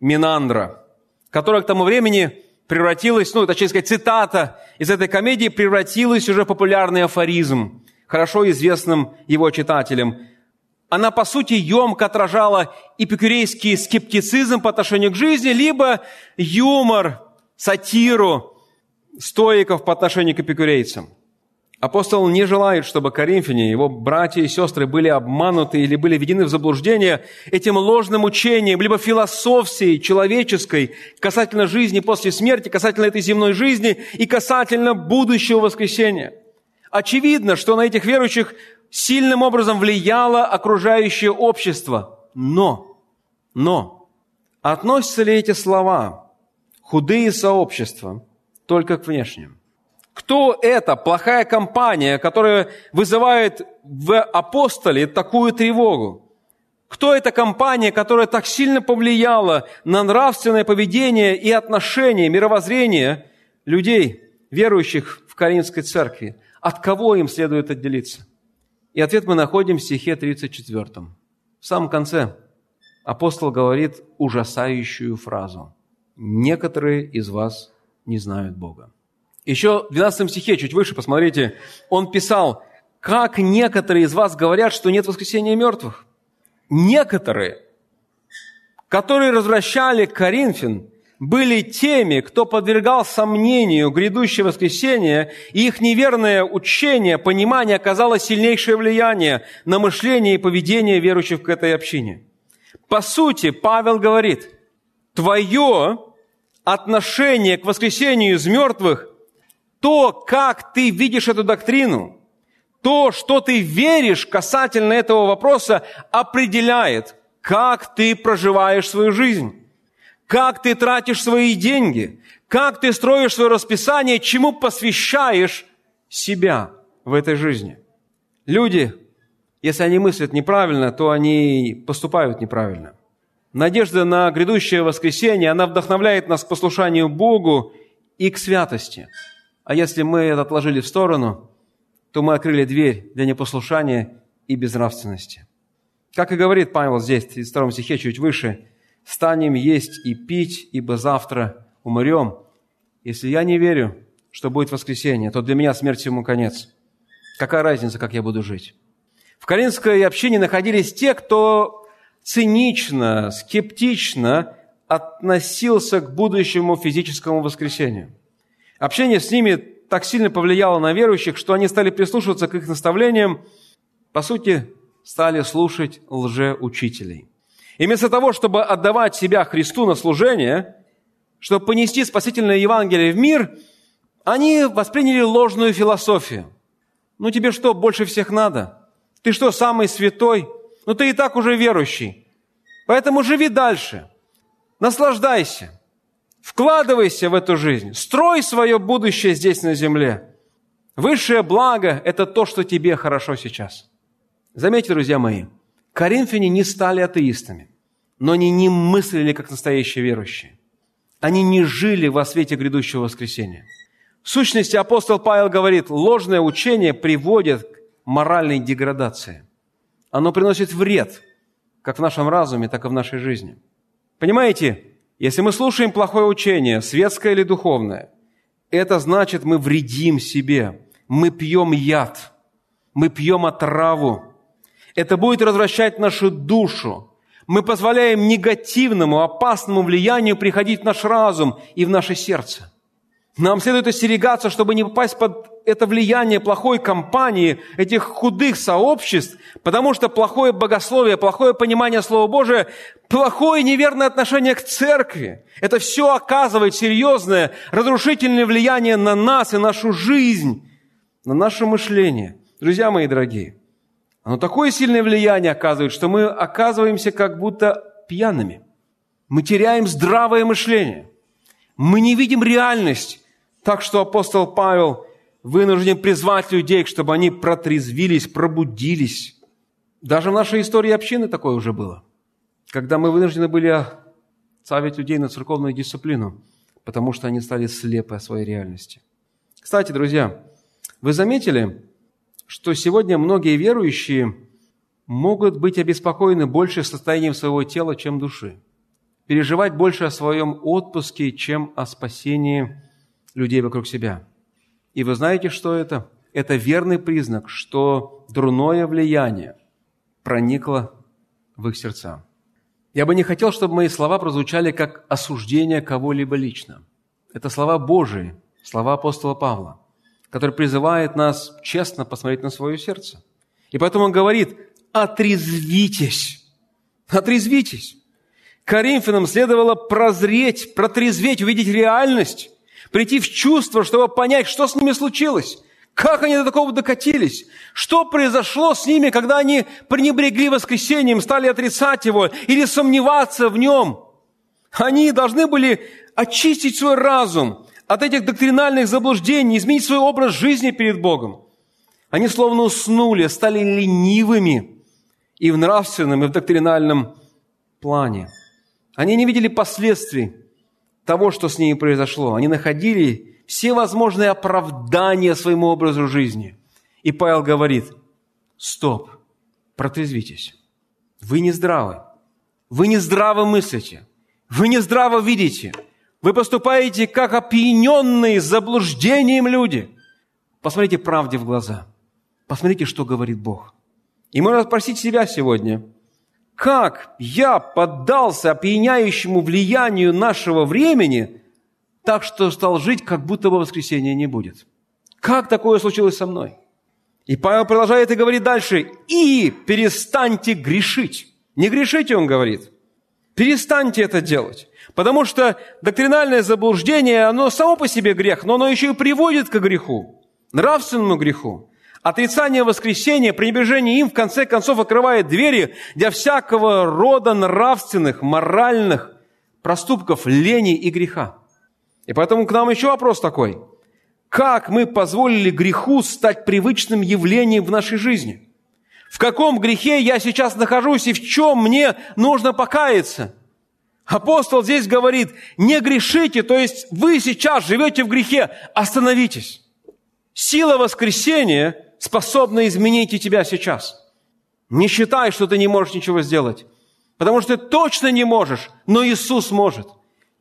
Минандра, которая к тому времени превратилась, ну, точнее сказать, цитата из этой комедии превратилась уже в популярный афоризм, хорошо известным его читателям. Она, по сути, емко отражала эпикурейский скептицизм по отношению к жизни, либо юмор, сатиру стоиков по отношению к эпикурейцам – Апостол не желает, чтобы коринфяне, его братья и сестры были обмануты или были введены в заблуждение этим ложным учением, либо философией человеческой касательно жизни после смерти, касательно этой земной жизни и касательно будущего воскресения. Очевидно, что на этих верующих сильным образом влияло окружающее общество. Но, но, относятся ли эти слова «худые сообщества» только к внешним? Кто это плохая компания, которая вызывает в апостоле такую тревогу? Кто эта компания, которая так сильно повлияла на нравственное поведение и отношение, мировоззрение людей, верующих в Каринской церкви? От кого им следует отделиться? И ответ мы находим в стихе 34. В самом конце апостол говорит ужасающую фразу. «Некоторые из вас не знают Бога». Еще в 12 стихе, чуть выше, посмотрите, он писал, как некоторые из вас говорят, что нет воскресения мертвых. Некоторые, которые развращали Коринфян, были теми, кто подвергал сомнению грядущее воскресение, и их неверное учение, понимание оказало сильнейшее влияние на мышление и поведение верующих к этой общине. По сути, Павел говорит, твое отношение к воскресению из мертвых то, как ты видишь эту доктрину, То, что ты веришь касательно этого вопроса, определяет, как ты проживаешь свою жизнь, как ты тратишь свои деньги, как ты строишь свое расписание, чему посвящаешь себя в этой жизни. Люди, если они мыслят неправильно, то они поступают неправильно. Надежда на грядущее воскресенье, она вдохновляет нас к послушанию Богу и к святости. А если мы это отложили в сторону, то мы открыли дверь для непослушания и безнравственности. Как и говорит Павел здесь, в втором стихе, чуть выше, «Станем есть и пить, ибо завтра умрем. Если я не верю, что будет воскресенье, то для меня смерть ему конец. Какая разница, как я буду жить?» В Каринской общине находились те, кто цинично, скептично относился к будущему физическому воскресению. Общение с ними так сильно повлияло на верующих, что они стали прислушиваться к их наставлениям, по сути, стали слушать лжеучителей. И вместо того, чтобы отдавать себя Христу на служение, чтобы понести спасительное Евангелие в мир, они восприняли ложную философию. Ну тебе что, больше всех надо? Ты что, самый святой? Ну ты и так уже верующий. Поэтому живи дальше. Наслаждайся. Вкладывайся в эту жизнь, строй свое будущее здесь на земле. Высшее благо – это то, что тебе хорошо сейчас. Заметьте, друзья мои, коринфяне не стали атеистами, но они не мыслили как настоящие верующие. Они не жили во свете грядущего воскресения. В сущности, апостол Павел говорит, ложное учение приводит к моральной деградации. Оно приносит вред как в нашем разуме, так и в нашей жизни. Понимаете, если мы слушаем плохое учение, светское или духовное, это значит, мы вредим себе, мы пьем яд, мы пьем отраву. Это будет развращать нашу душу. Мы позволяем негативному, опасному влиянию приходить в наш разум и в наше сердце. Нам следует остерегаться, чтобы не попасть под это влияние плохой компании, этих худых сообществ, потому что плохое богословие, плохое понимание Слова Божия, плохое неверное отношение к церкви, это все оказывает серьезное, разрушительное влияние на нас и нашу жизнь, на наше мышление. Друзья мои дорогие, оно такое сильное влияние оказывает, что мы оказываемся как будто пьяными. Мы теряем здравое мышление. Мы не видим реальность так что апостол Павел вынужден призвать людей, чтобы они протрезвились, пробудились. Даже в нашей истории общины такое уже было. Когда мы вынуждены были ставить людей на церковную дисциплину, потому что они стали слепы о своей реальности. Кстати, друзья, вы заметили, что сегодня многие верующие могут быть обеспокоены больше состоянием своего тела, чем души, переживать больше о своем отпуске, чем о спасении людей вокруг себя. И вы знаете, что это? Это верный признак, что дурное влияние проникло в их сердца. Я бы не хотел, чтобы мои слова прозвучали как осуждение кого-либо лично. Это слова Божии, слова апостола Павла, который призывает нас честно посмотреть на свое сердце. И поэтому он говорит, отрезвитесь, отрезвитесь. Коринфянам следовало прозреть, протрезветь, увидеть реальность прийти в чувство, чтобы понять, что с ними случилось, как они до такого докатились, что произошло с ними, когда они пренебрегли воскресением, стали отрицать его или сомневаться в нем. Они должны были очистить свой разум от этих доктринальных заблуждений, изменить свой образ жизни перед Богом. Они словно уснули, стали ленивыми и в нравственном, и в доктринальном плане. Они не видели последствий того, что с ними произошло. Они находили все возможные оправдания своему образу жизни. И Павел говорит, стоп, протрезвитесь. Вы не здравы. Вы не здраво мыслите. Вы не здраво видите. Вы поступаете как опьяненные заблуждением люди. Посмотрите правде в глаза. Посмотрите, что говорит Бог. И можно спросить себя сегодня – как я поддался опьяняющему влиянию нашего времени, так что стал жить, как будто бы воскресения не будет. Как такое случилось со мной? И Павел продолжает и говорит дальше, и перестаньте грешить. Не грешите, он говорит. Перестаньте это делать. Потому что доктринальное заблуждение, оно само по себе грех, но оно еще и приводит к греху, нравственному греху. Отрицание воскресения, пренебрежение им, в конце концов, открывает двери для всякого рода нравственных, моральных проступков, лени и греха. И поэтому к нам еще вопрос такой. Как мы позволили греху стать привычным явлением в нашей жизни? В каком грехе я сейчас нахожусь и в чем мне нужно покаяться? Апостол здесь говорит, не грешите, то есть вы сейчас живете в грехе, остановитесь. Сила воскресения способна изменить и тебя сейчас. Не считай, что ты не можешь ничего сделать. Потому что ты точно не можешь, но Иисус может.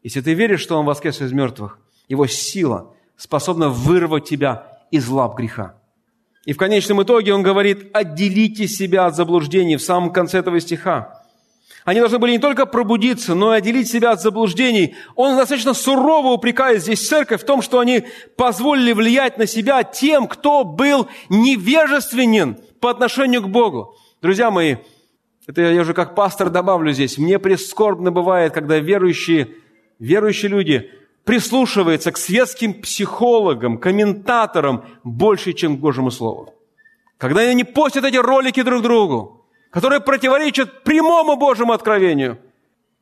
Если ты веришь, что Он воскрес из мертвых, Его сила способна вырвать тебя из лап греха. И в конечном итоге Он говорит, отделите себя от заблуждений в самом конце этого стиха. Они должны были не только пробудиться, но и отделить себя от заблуждений. Он достаточно сурово упрекает здесь церковь в том, что они позволили влиять на себя тем, кто был невежественен по отношению к Богу. Друзья мои, это я уже как пастор добавлю здесь. Мне прискорбно бывает, когда верующие, верующие люди прислушиваются к светским психологам, комментаторам больше, чем к Божьему Слову. Когда они постят эти ролики друг другу, которые противоречат прямому Божьему откровению,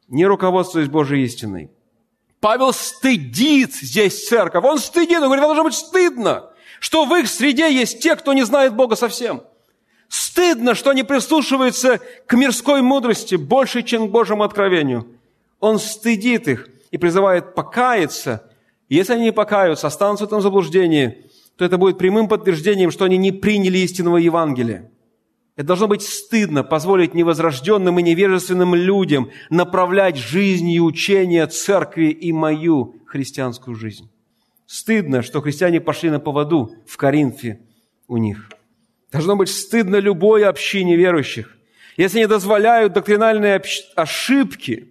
не руководствуясь Божьей истиной. Павел стыдит здесь церковь. Он стыдит, он говорит, должно быть стыдно, что в их среде есть те, кто не знает Бога совсем. Стыдно, что они прислушиваются к мирской мудрости больше, чем к Божьему откровению. Он стыдит их и призывает покаяться. Если они не покаются, останутся в этом заблуждении, то это будет прямым подтверждением, что они не приняли истинного Евангелия. Это должно быть стыдно позволить невозрожденным и невежественным людям направлять жизнь и учение церкви и мою христианскую жизнь. Стыдно, что христиане пошли на поводу в Коринфе у них. Должно быть стыдно любой общине верующих, если они дозволяют доктринальные ошибки –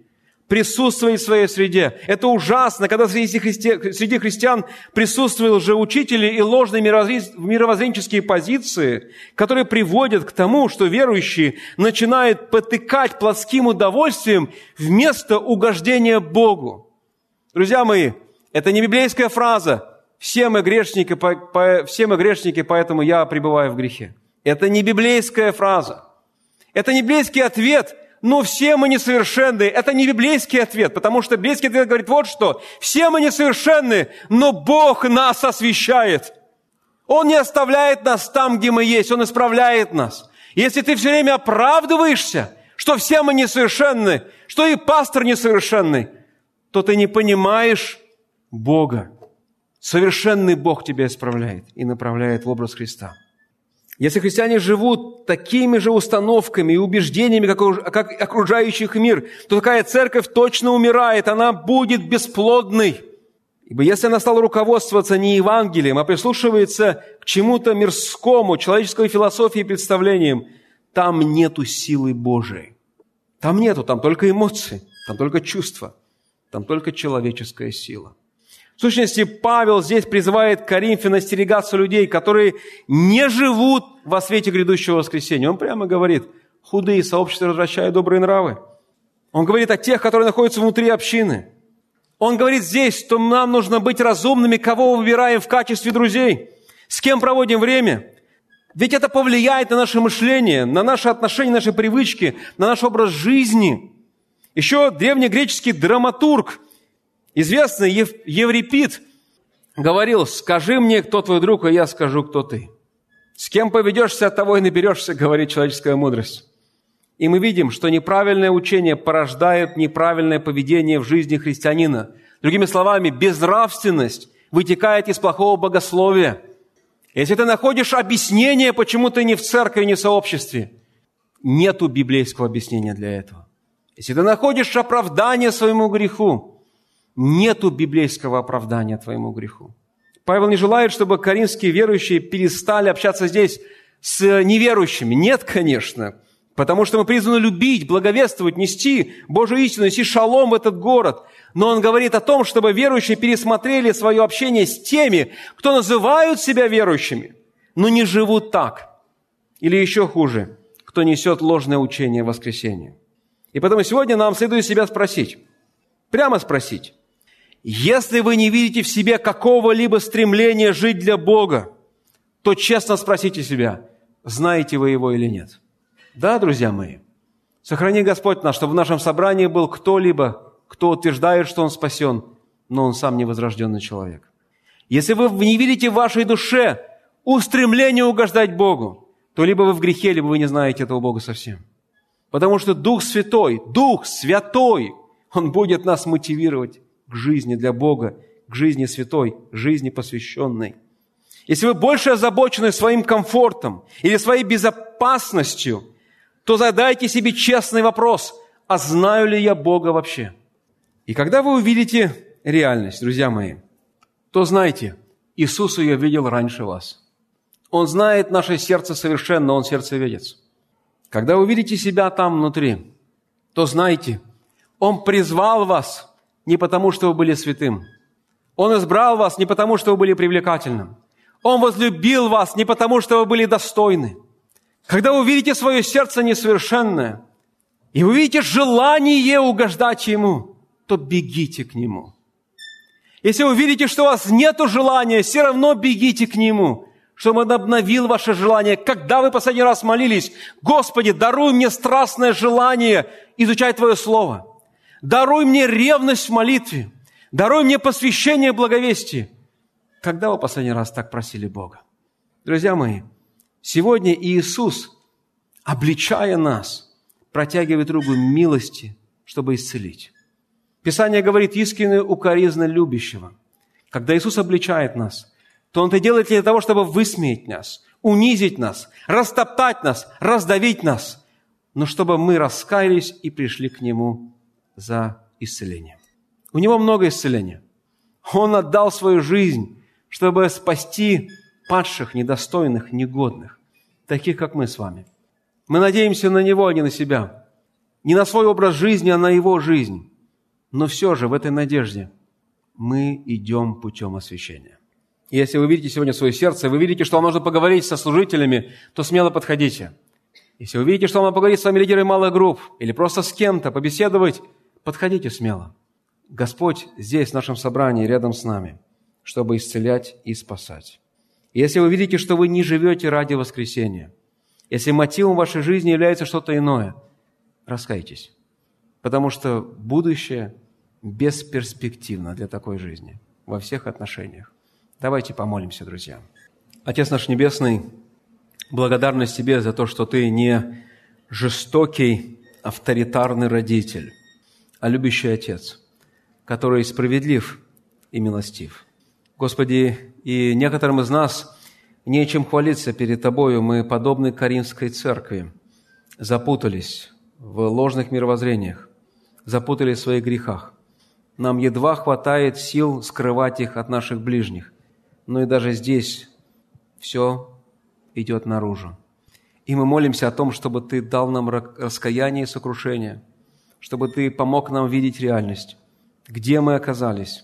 присутствовать в своей среде. Это ужасно, когда среди, христи... среди христиан присутствуют лжеучители и ложные мировоззренческие позиции, которые приводят к тому, что верующие начинают потыкать плотским удовольствием вместо угождения Богу. Друзья мои, это не библейская фраза. Все мы грешники, по... По... все мы грешники, поэтому я пребываю в грехе. Это не библейская фраза. Это не библейский ответ – но все мы несовершенны. Это не библейский ответ, потому что библейский ответ говорит вот что. Все мы несовершенны, но Бог нас освящает. Он не оставляет нас там, где мы есть, Он исправляет нас. Если ты все время оправдываешься, что все мы несовершенны, что и пастор несовершенный, то ты не понимаешь Бога. Совершенный Бог тебя исправляет и направляет в образ Христа. Если христиане живут такими же установками и убеждениями, как, окружающих мир, то такая церковь точно умирает, она будет бесплодной. Ибо если она стала руководствоваться не Евангелием, а прислушивается к чему-то мирскому, человеческой философии и представлениям, там нету силы Божией. Там нету, там только эмоции, там только чувства, там только человеческая сила. В сущности, Павел здесь призывает Коринфян остерегаться людей, которые не живут во свете грядущего воскресения. Он прямо говорит, худые сообщества развращают добрые нравы. Он говорит о тех, которые находятся внутри общины. Он говорит здесь, что нам нужно быть разумными, кого выбираем в качестве друзей, с кем проводим время. Ведь это повлияет на наше мышление, на наши отношения, наши привычки, на наш образ жизни. Еще древнегреческий драматург – Известный Ев, Еврипид говорил, скажи мне, кто твой друг, и я скажу, кто ты. С кем поведешься, от того и наберешься, говорит человеческая мудрость. И мы видим, что неправильное учение порождает неправильное поведение в жизни христианина. Другими словами, безнравственность вытекает из плохого богословия. Если ты находишь объяснение, почему ты не в церкви, не в сообществе, нету библейского объяснения для этого. Если ты находишь оправдание своему греху, нету библейского оправдания твоему греху. Павел не желает, чтобы коринфские верующие перестали общаться здесь с неверующими. Нет, конечно, потому что мы призваны любить, благовествовать, нести Божию истину, нести шалом в этот город. Но он говорит о том, чтобы верующие пересмотрели свое общение с теми, кто называют себя верующими, но не живут так. Или еще хуже, кто несет ложное учение воскресения. И поэтому сегодня нам следует себя спросить, прямо спросить, если вы не видите в себе какого-либо стремления жить для Бога, то честно спросите себя, знаете вы его или нет. Да, друзья мои, сохрани Господь нас, чтобы в нашем собрании был кто-либо, кто утверждает, что он спасен, но он сам невозрожденный человек. Если вы не видите в вашей душе устремление угождать Богу, то либо вы в грехе, либо вы не знаете этого Бога совсем. Потому что Дух Святой, Дух Святой, Он будет нас мотивировать к жизни для Бога, к жизни святой, жизни посвященной. Если вы больше озабочены своим комфортом или своей безопасностью, то задайте себе честный вопрос, а знаю ли я Бога вообще? И когда вы увидите реальность, друзья мои, то знайте, Иисус ее видел раньше вас. Он знает наше сердце совершенно, Он сердцеведец. Когда увидите себя там внутри, то знайте, Он призвал вас не потому, что вы были святым. Он избрал вас не потому, что вы были привлекательным. Он возлюбил вас не потому, что вы были достойны. Когда вы увидите свое сердце несовершенное, и вы видите желание угождать Ему, то бегите к Нему. Если вы видите, что у вас нет желания, все равно бегите к Нему, чтобы Он обновил ваше желание. Когда вы последний раз молились, Господи, даруй мне страстное желание изучать Твое Слово. Даруй мне ревность в молитве. Даруй мне посвящение благовестия. Когда вы последний раз так просили Бога? Друзья мои, сегодня Иисус, обличая нас, протягивает руку милости, чтобы исцелить. Писание говорит, искренне укоризна любящего. Когда Иисус обличает нас, то Он это делает для того, чтобы высмеять нас, унизить нас, растоптать нас, раздавить нас, но чтобы мы раскаялись и пришли к Нему за исцелением. У Него много исцеления. Он отдал свою жизнь чтобы спасти падших, недостойных, негодных, таких, как мы с вами. Мы надеемся на Него, а не на себя. Не на свой образ жизни, а на Его жизнь. Но все же в этой надежде мы идем путем освящения. И если вы видите сегодня свое сердце, вы видите, что вам нужно поговорить со служителями, то смело подходите. Если вы видите, что вам надо поговорить с вами лидерами малых групп или просто с кем-то, побеседовать, подходите смело. Господь здесь, в нашем собрании, рядом с нами – чтобы исцелять и спасать. если вы видите, что вы не живете ради воскресения, если мотивом вашей жизни является что-то иное, раскайтесь. Потому что будущее бесперспективно для такой жизни во всех отношениях. Давайте помолимся, друзья. Отец наш Небесный, благодарность Тебе за то, что Ты не жестокий, авторитарный родитель, а любящий Отец, который справедлив и милостив – Господи, и некоторым из нас нечем хвалиться перед Тобою. Мы подобны Каримской церкви, запутались в ложных мировоззрениях, запутались в своих грехах. Нам едва хватает сил скрывать их от наших ближних. Но и даже здесь все идет наружу. И мы молимся о том, чтобы Ты дал нам раскаяние и сокрушение, чтобы Ты помог нам видеть реальность, где мы оказались,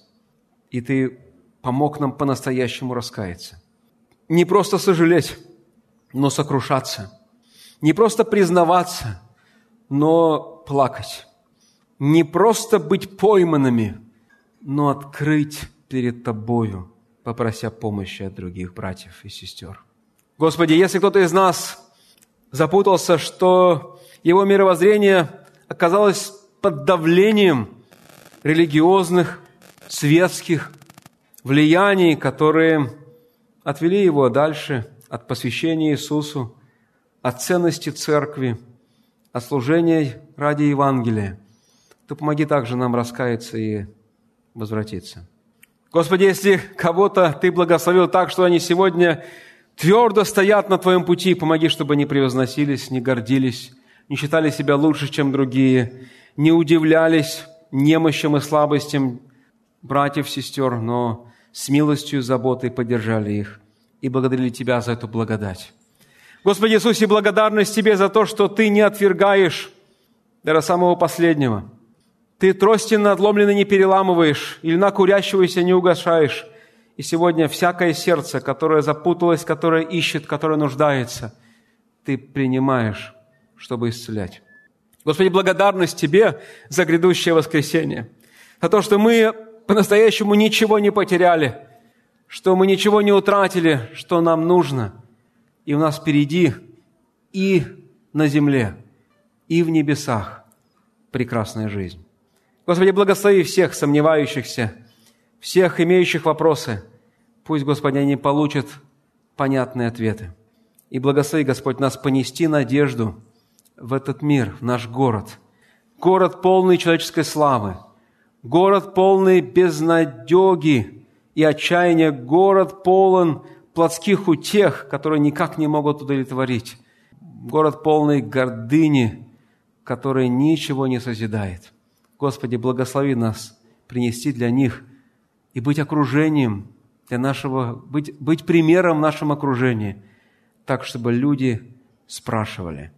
и Ты помог нам по-настоящему раскаяться. Не просто сожалеть, но сокрушаться. Не просто признаваться, но плакать. Не просто быть пойманными, но открыть перед Тобою, попрося помощи от других братьев и сестер. Господи, если кто-то из нас запутался, что его мировоззрение оказалось под давлением религиозных, светских, влияний, которые отвели его дальше от посвящения Иисусу, от ценности церкви, от служения ради Евангелия, то помоги также нам раскаяться и возвратиться. Господи, если кого-то Ты благословил так, что они сегодня твердо стоят на Твоем пути, помоги, чтобы не превозносились, не гордились, не считали себя лучше, чем другие, не удивлялись немощам и слабостям братьев, сестер, но с милостью заботой поддержали их и благодарили Тебя за эту благодать. Господи Иисусе, благодарность Тебе за то, что Ты не отвергаешь до самого последнего. Ты трости надломлены не переламываешь, или на курящегося не угошаешь. И сегодня всякое сердце, которое запуталось, которое ищет, которое нуждается, Ты принимаешь, чтобы исцелять. Господи, благодарность Тебе за грядущее воскресенье, за то, что мы по-настоящему ничего не потеряли, что мы ничего не утратили, что нам нужно, и у нас впереди и на земле, и в небесах прекрасная жизнь. Господи, благослови всех сомневающихся, всех имеющих вопросы. Пусть, Господи, они получат понятные ответы. И благослови, Господь, нас понести надежду в этот мир, в наш город. Город полный человеческой славы. Город полный безнадеги и отчаяния. Город полон плотских утех, которые никак не могут удовлетворить. Город полный гордыни, который ничего не созидает. Господи, благослови нас принести для них и быть окружением для нашего, быть, быть примером в нашем окружении, так, чтобы люди спрашивали,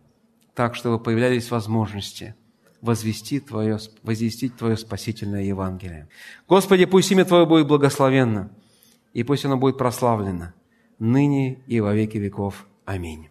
так, чтобы появлялись возможности возвестить Твое, возвестить Твое спасительное Евангелие. Господи, пусть имя Твое будет благословенно, и пусть оно будет прославлено ныне и во веки веков. Аминь.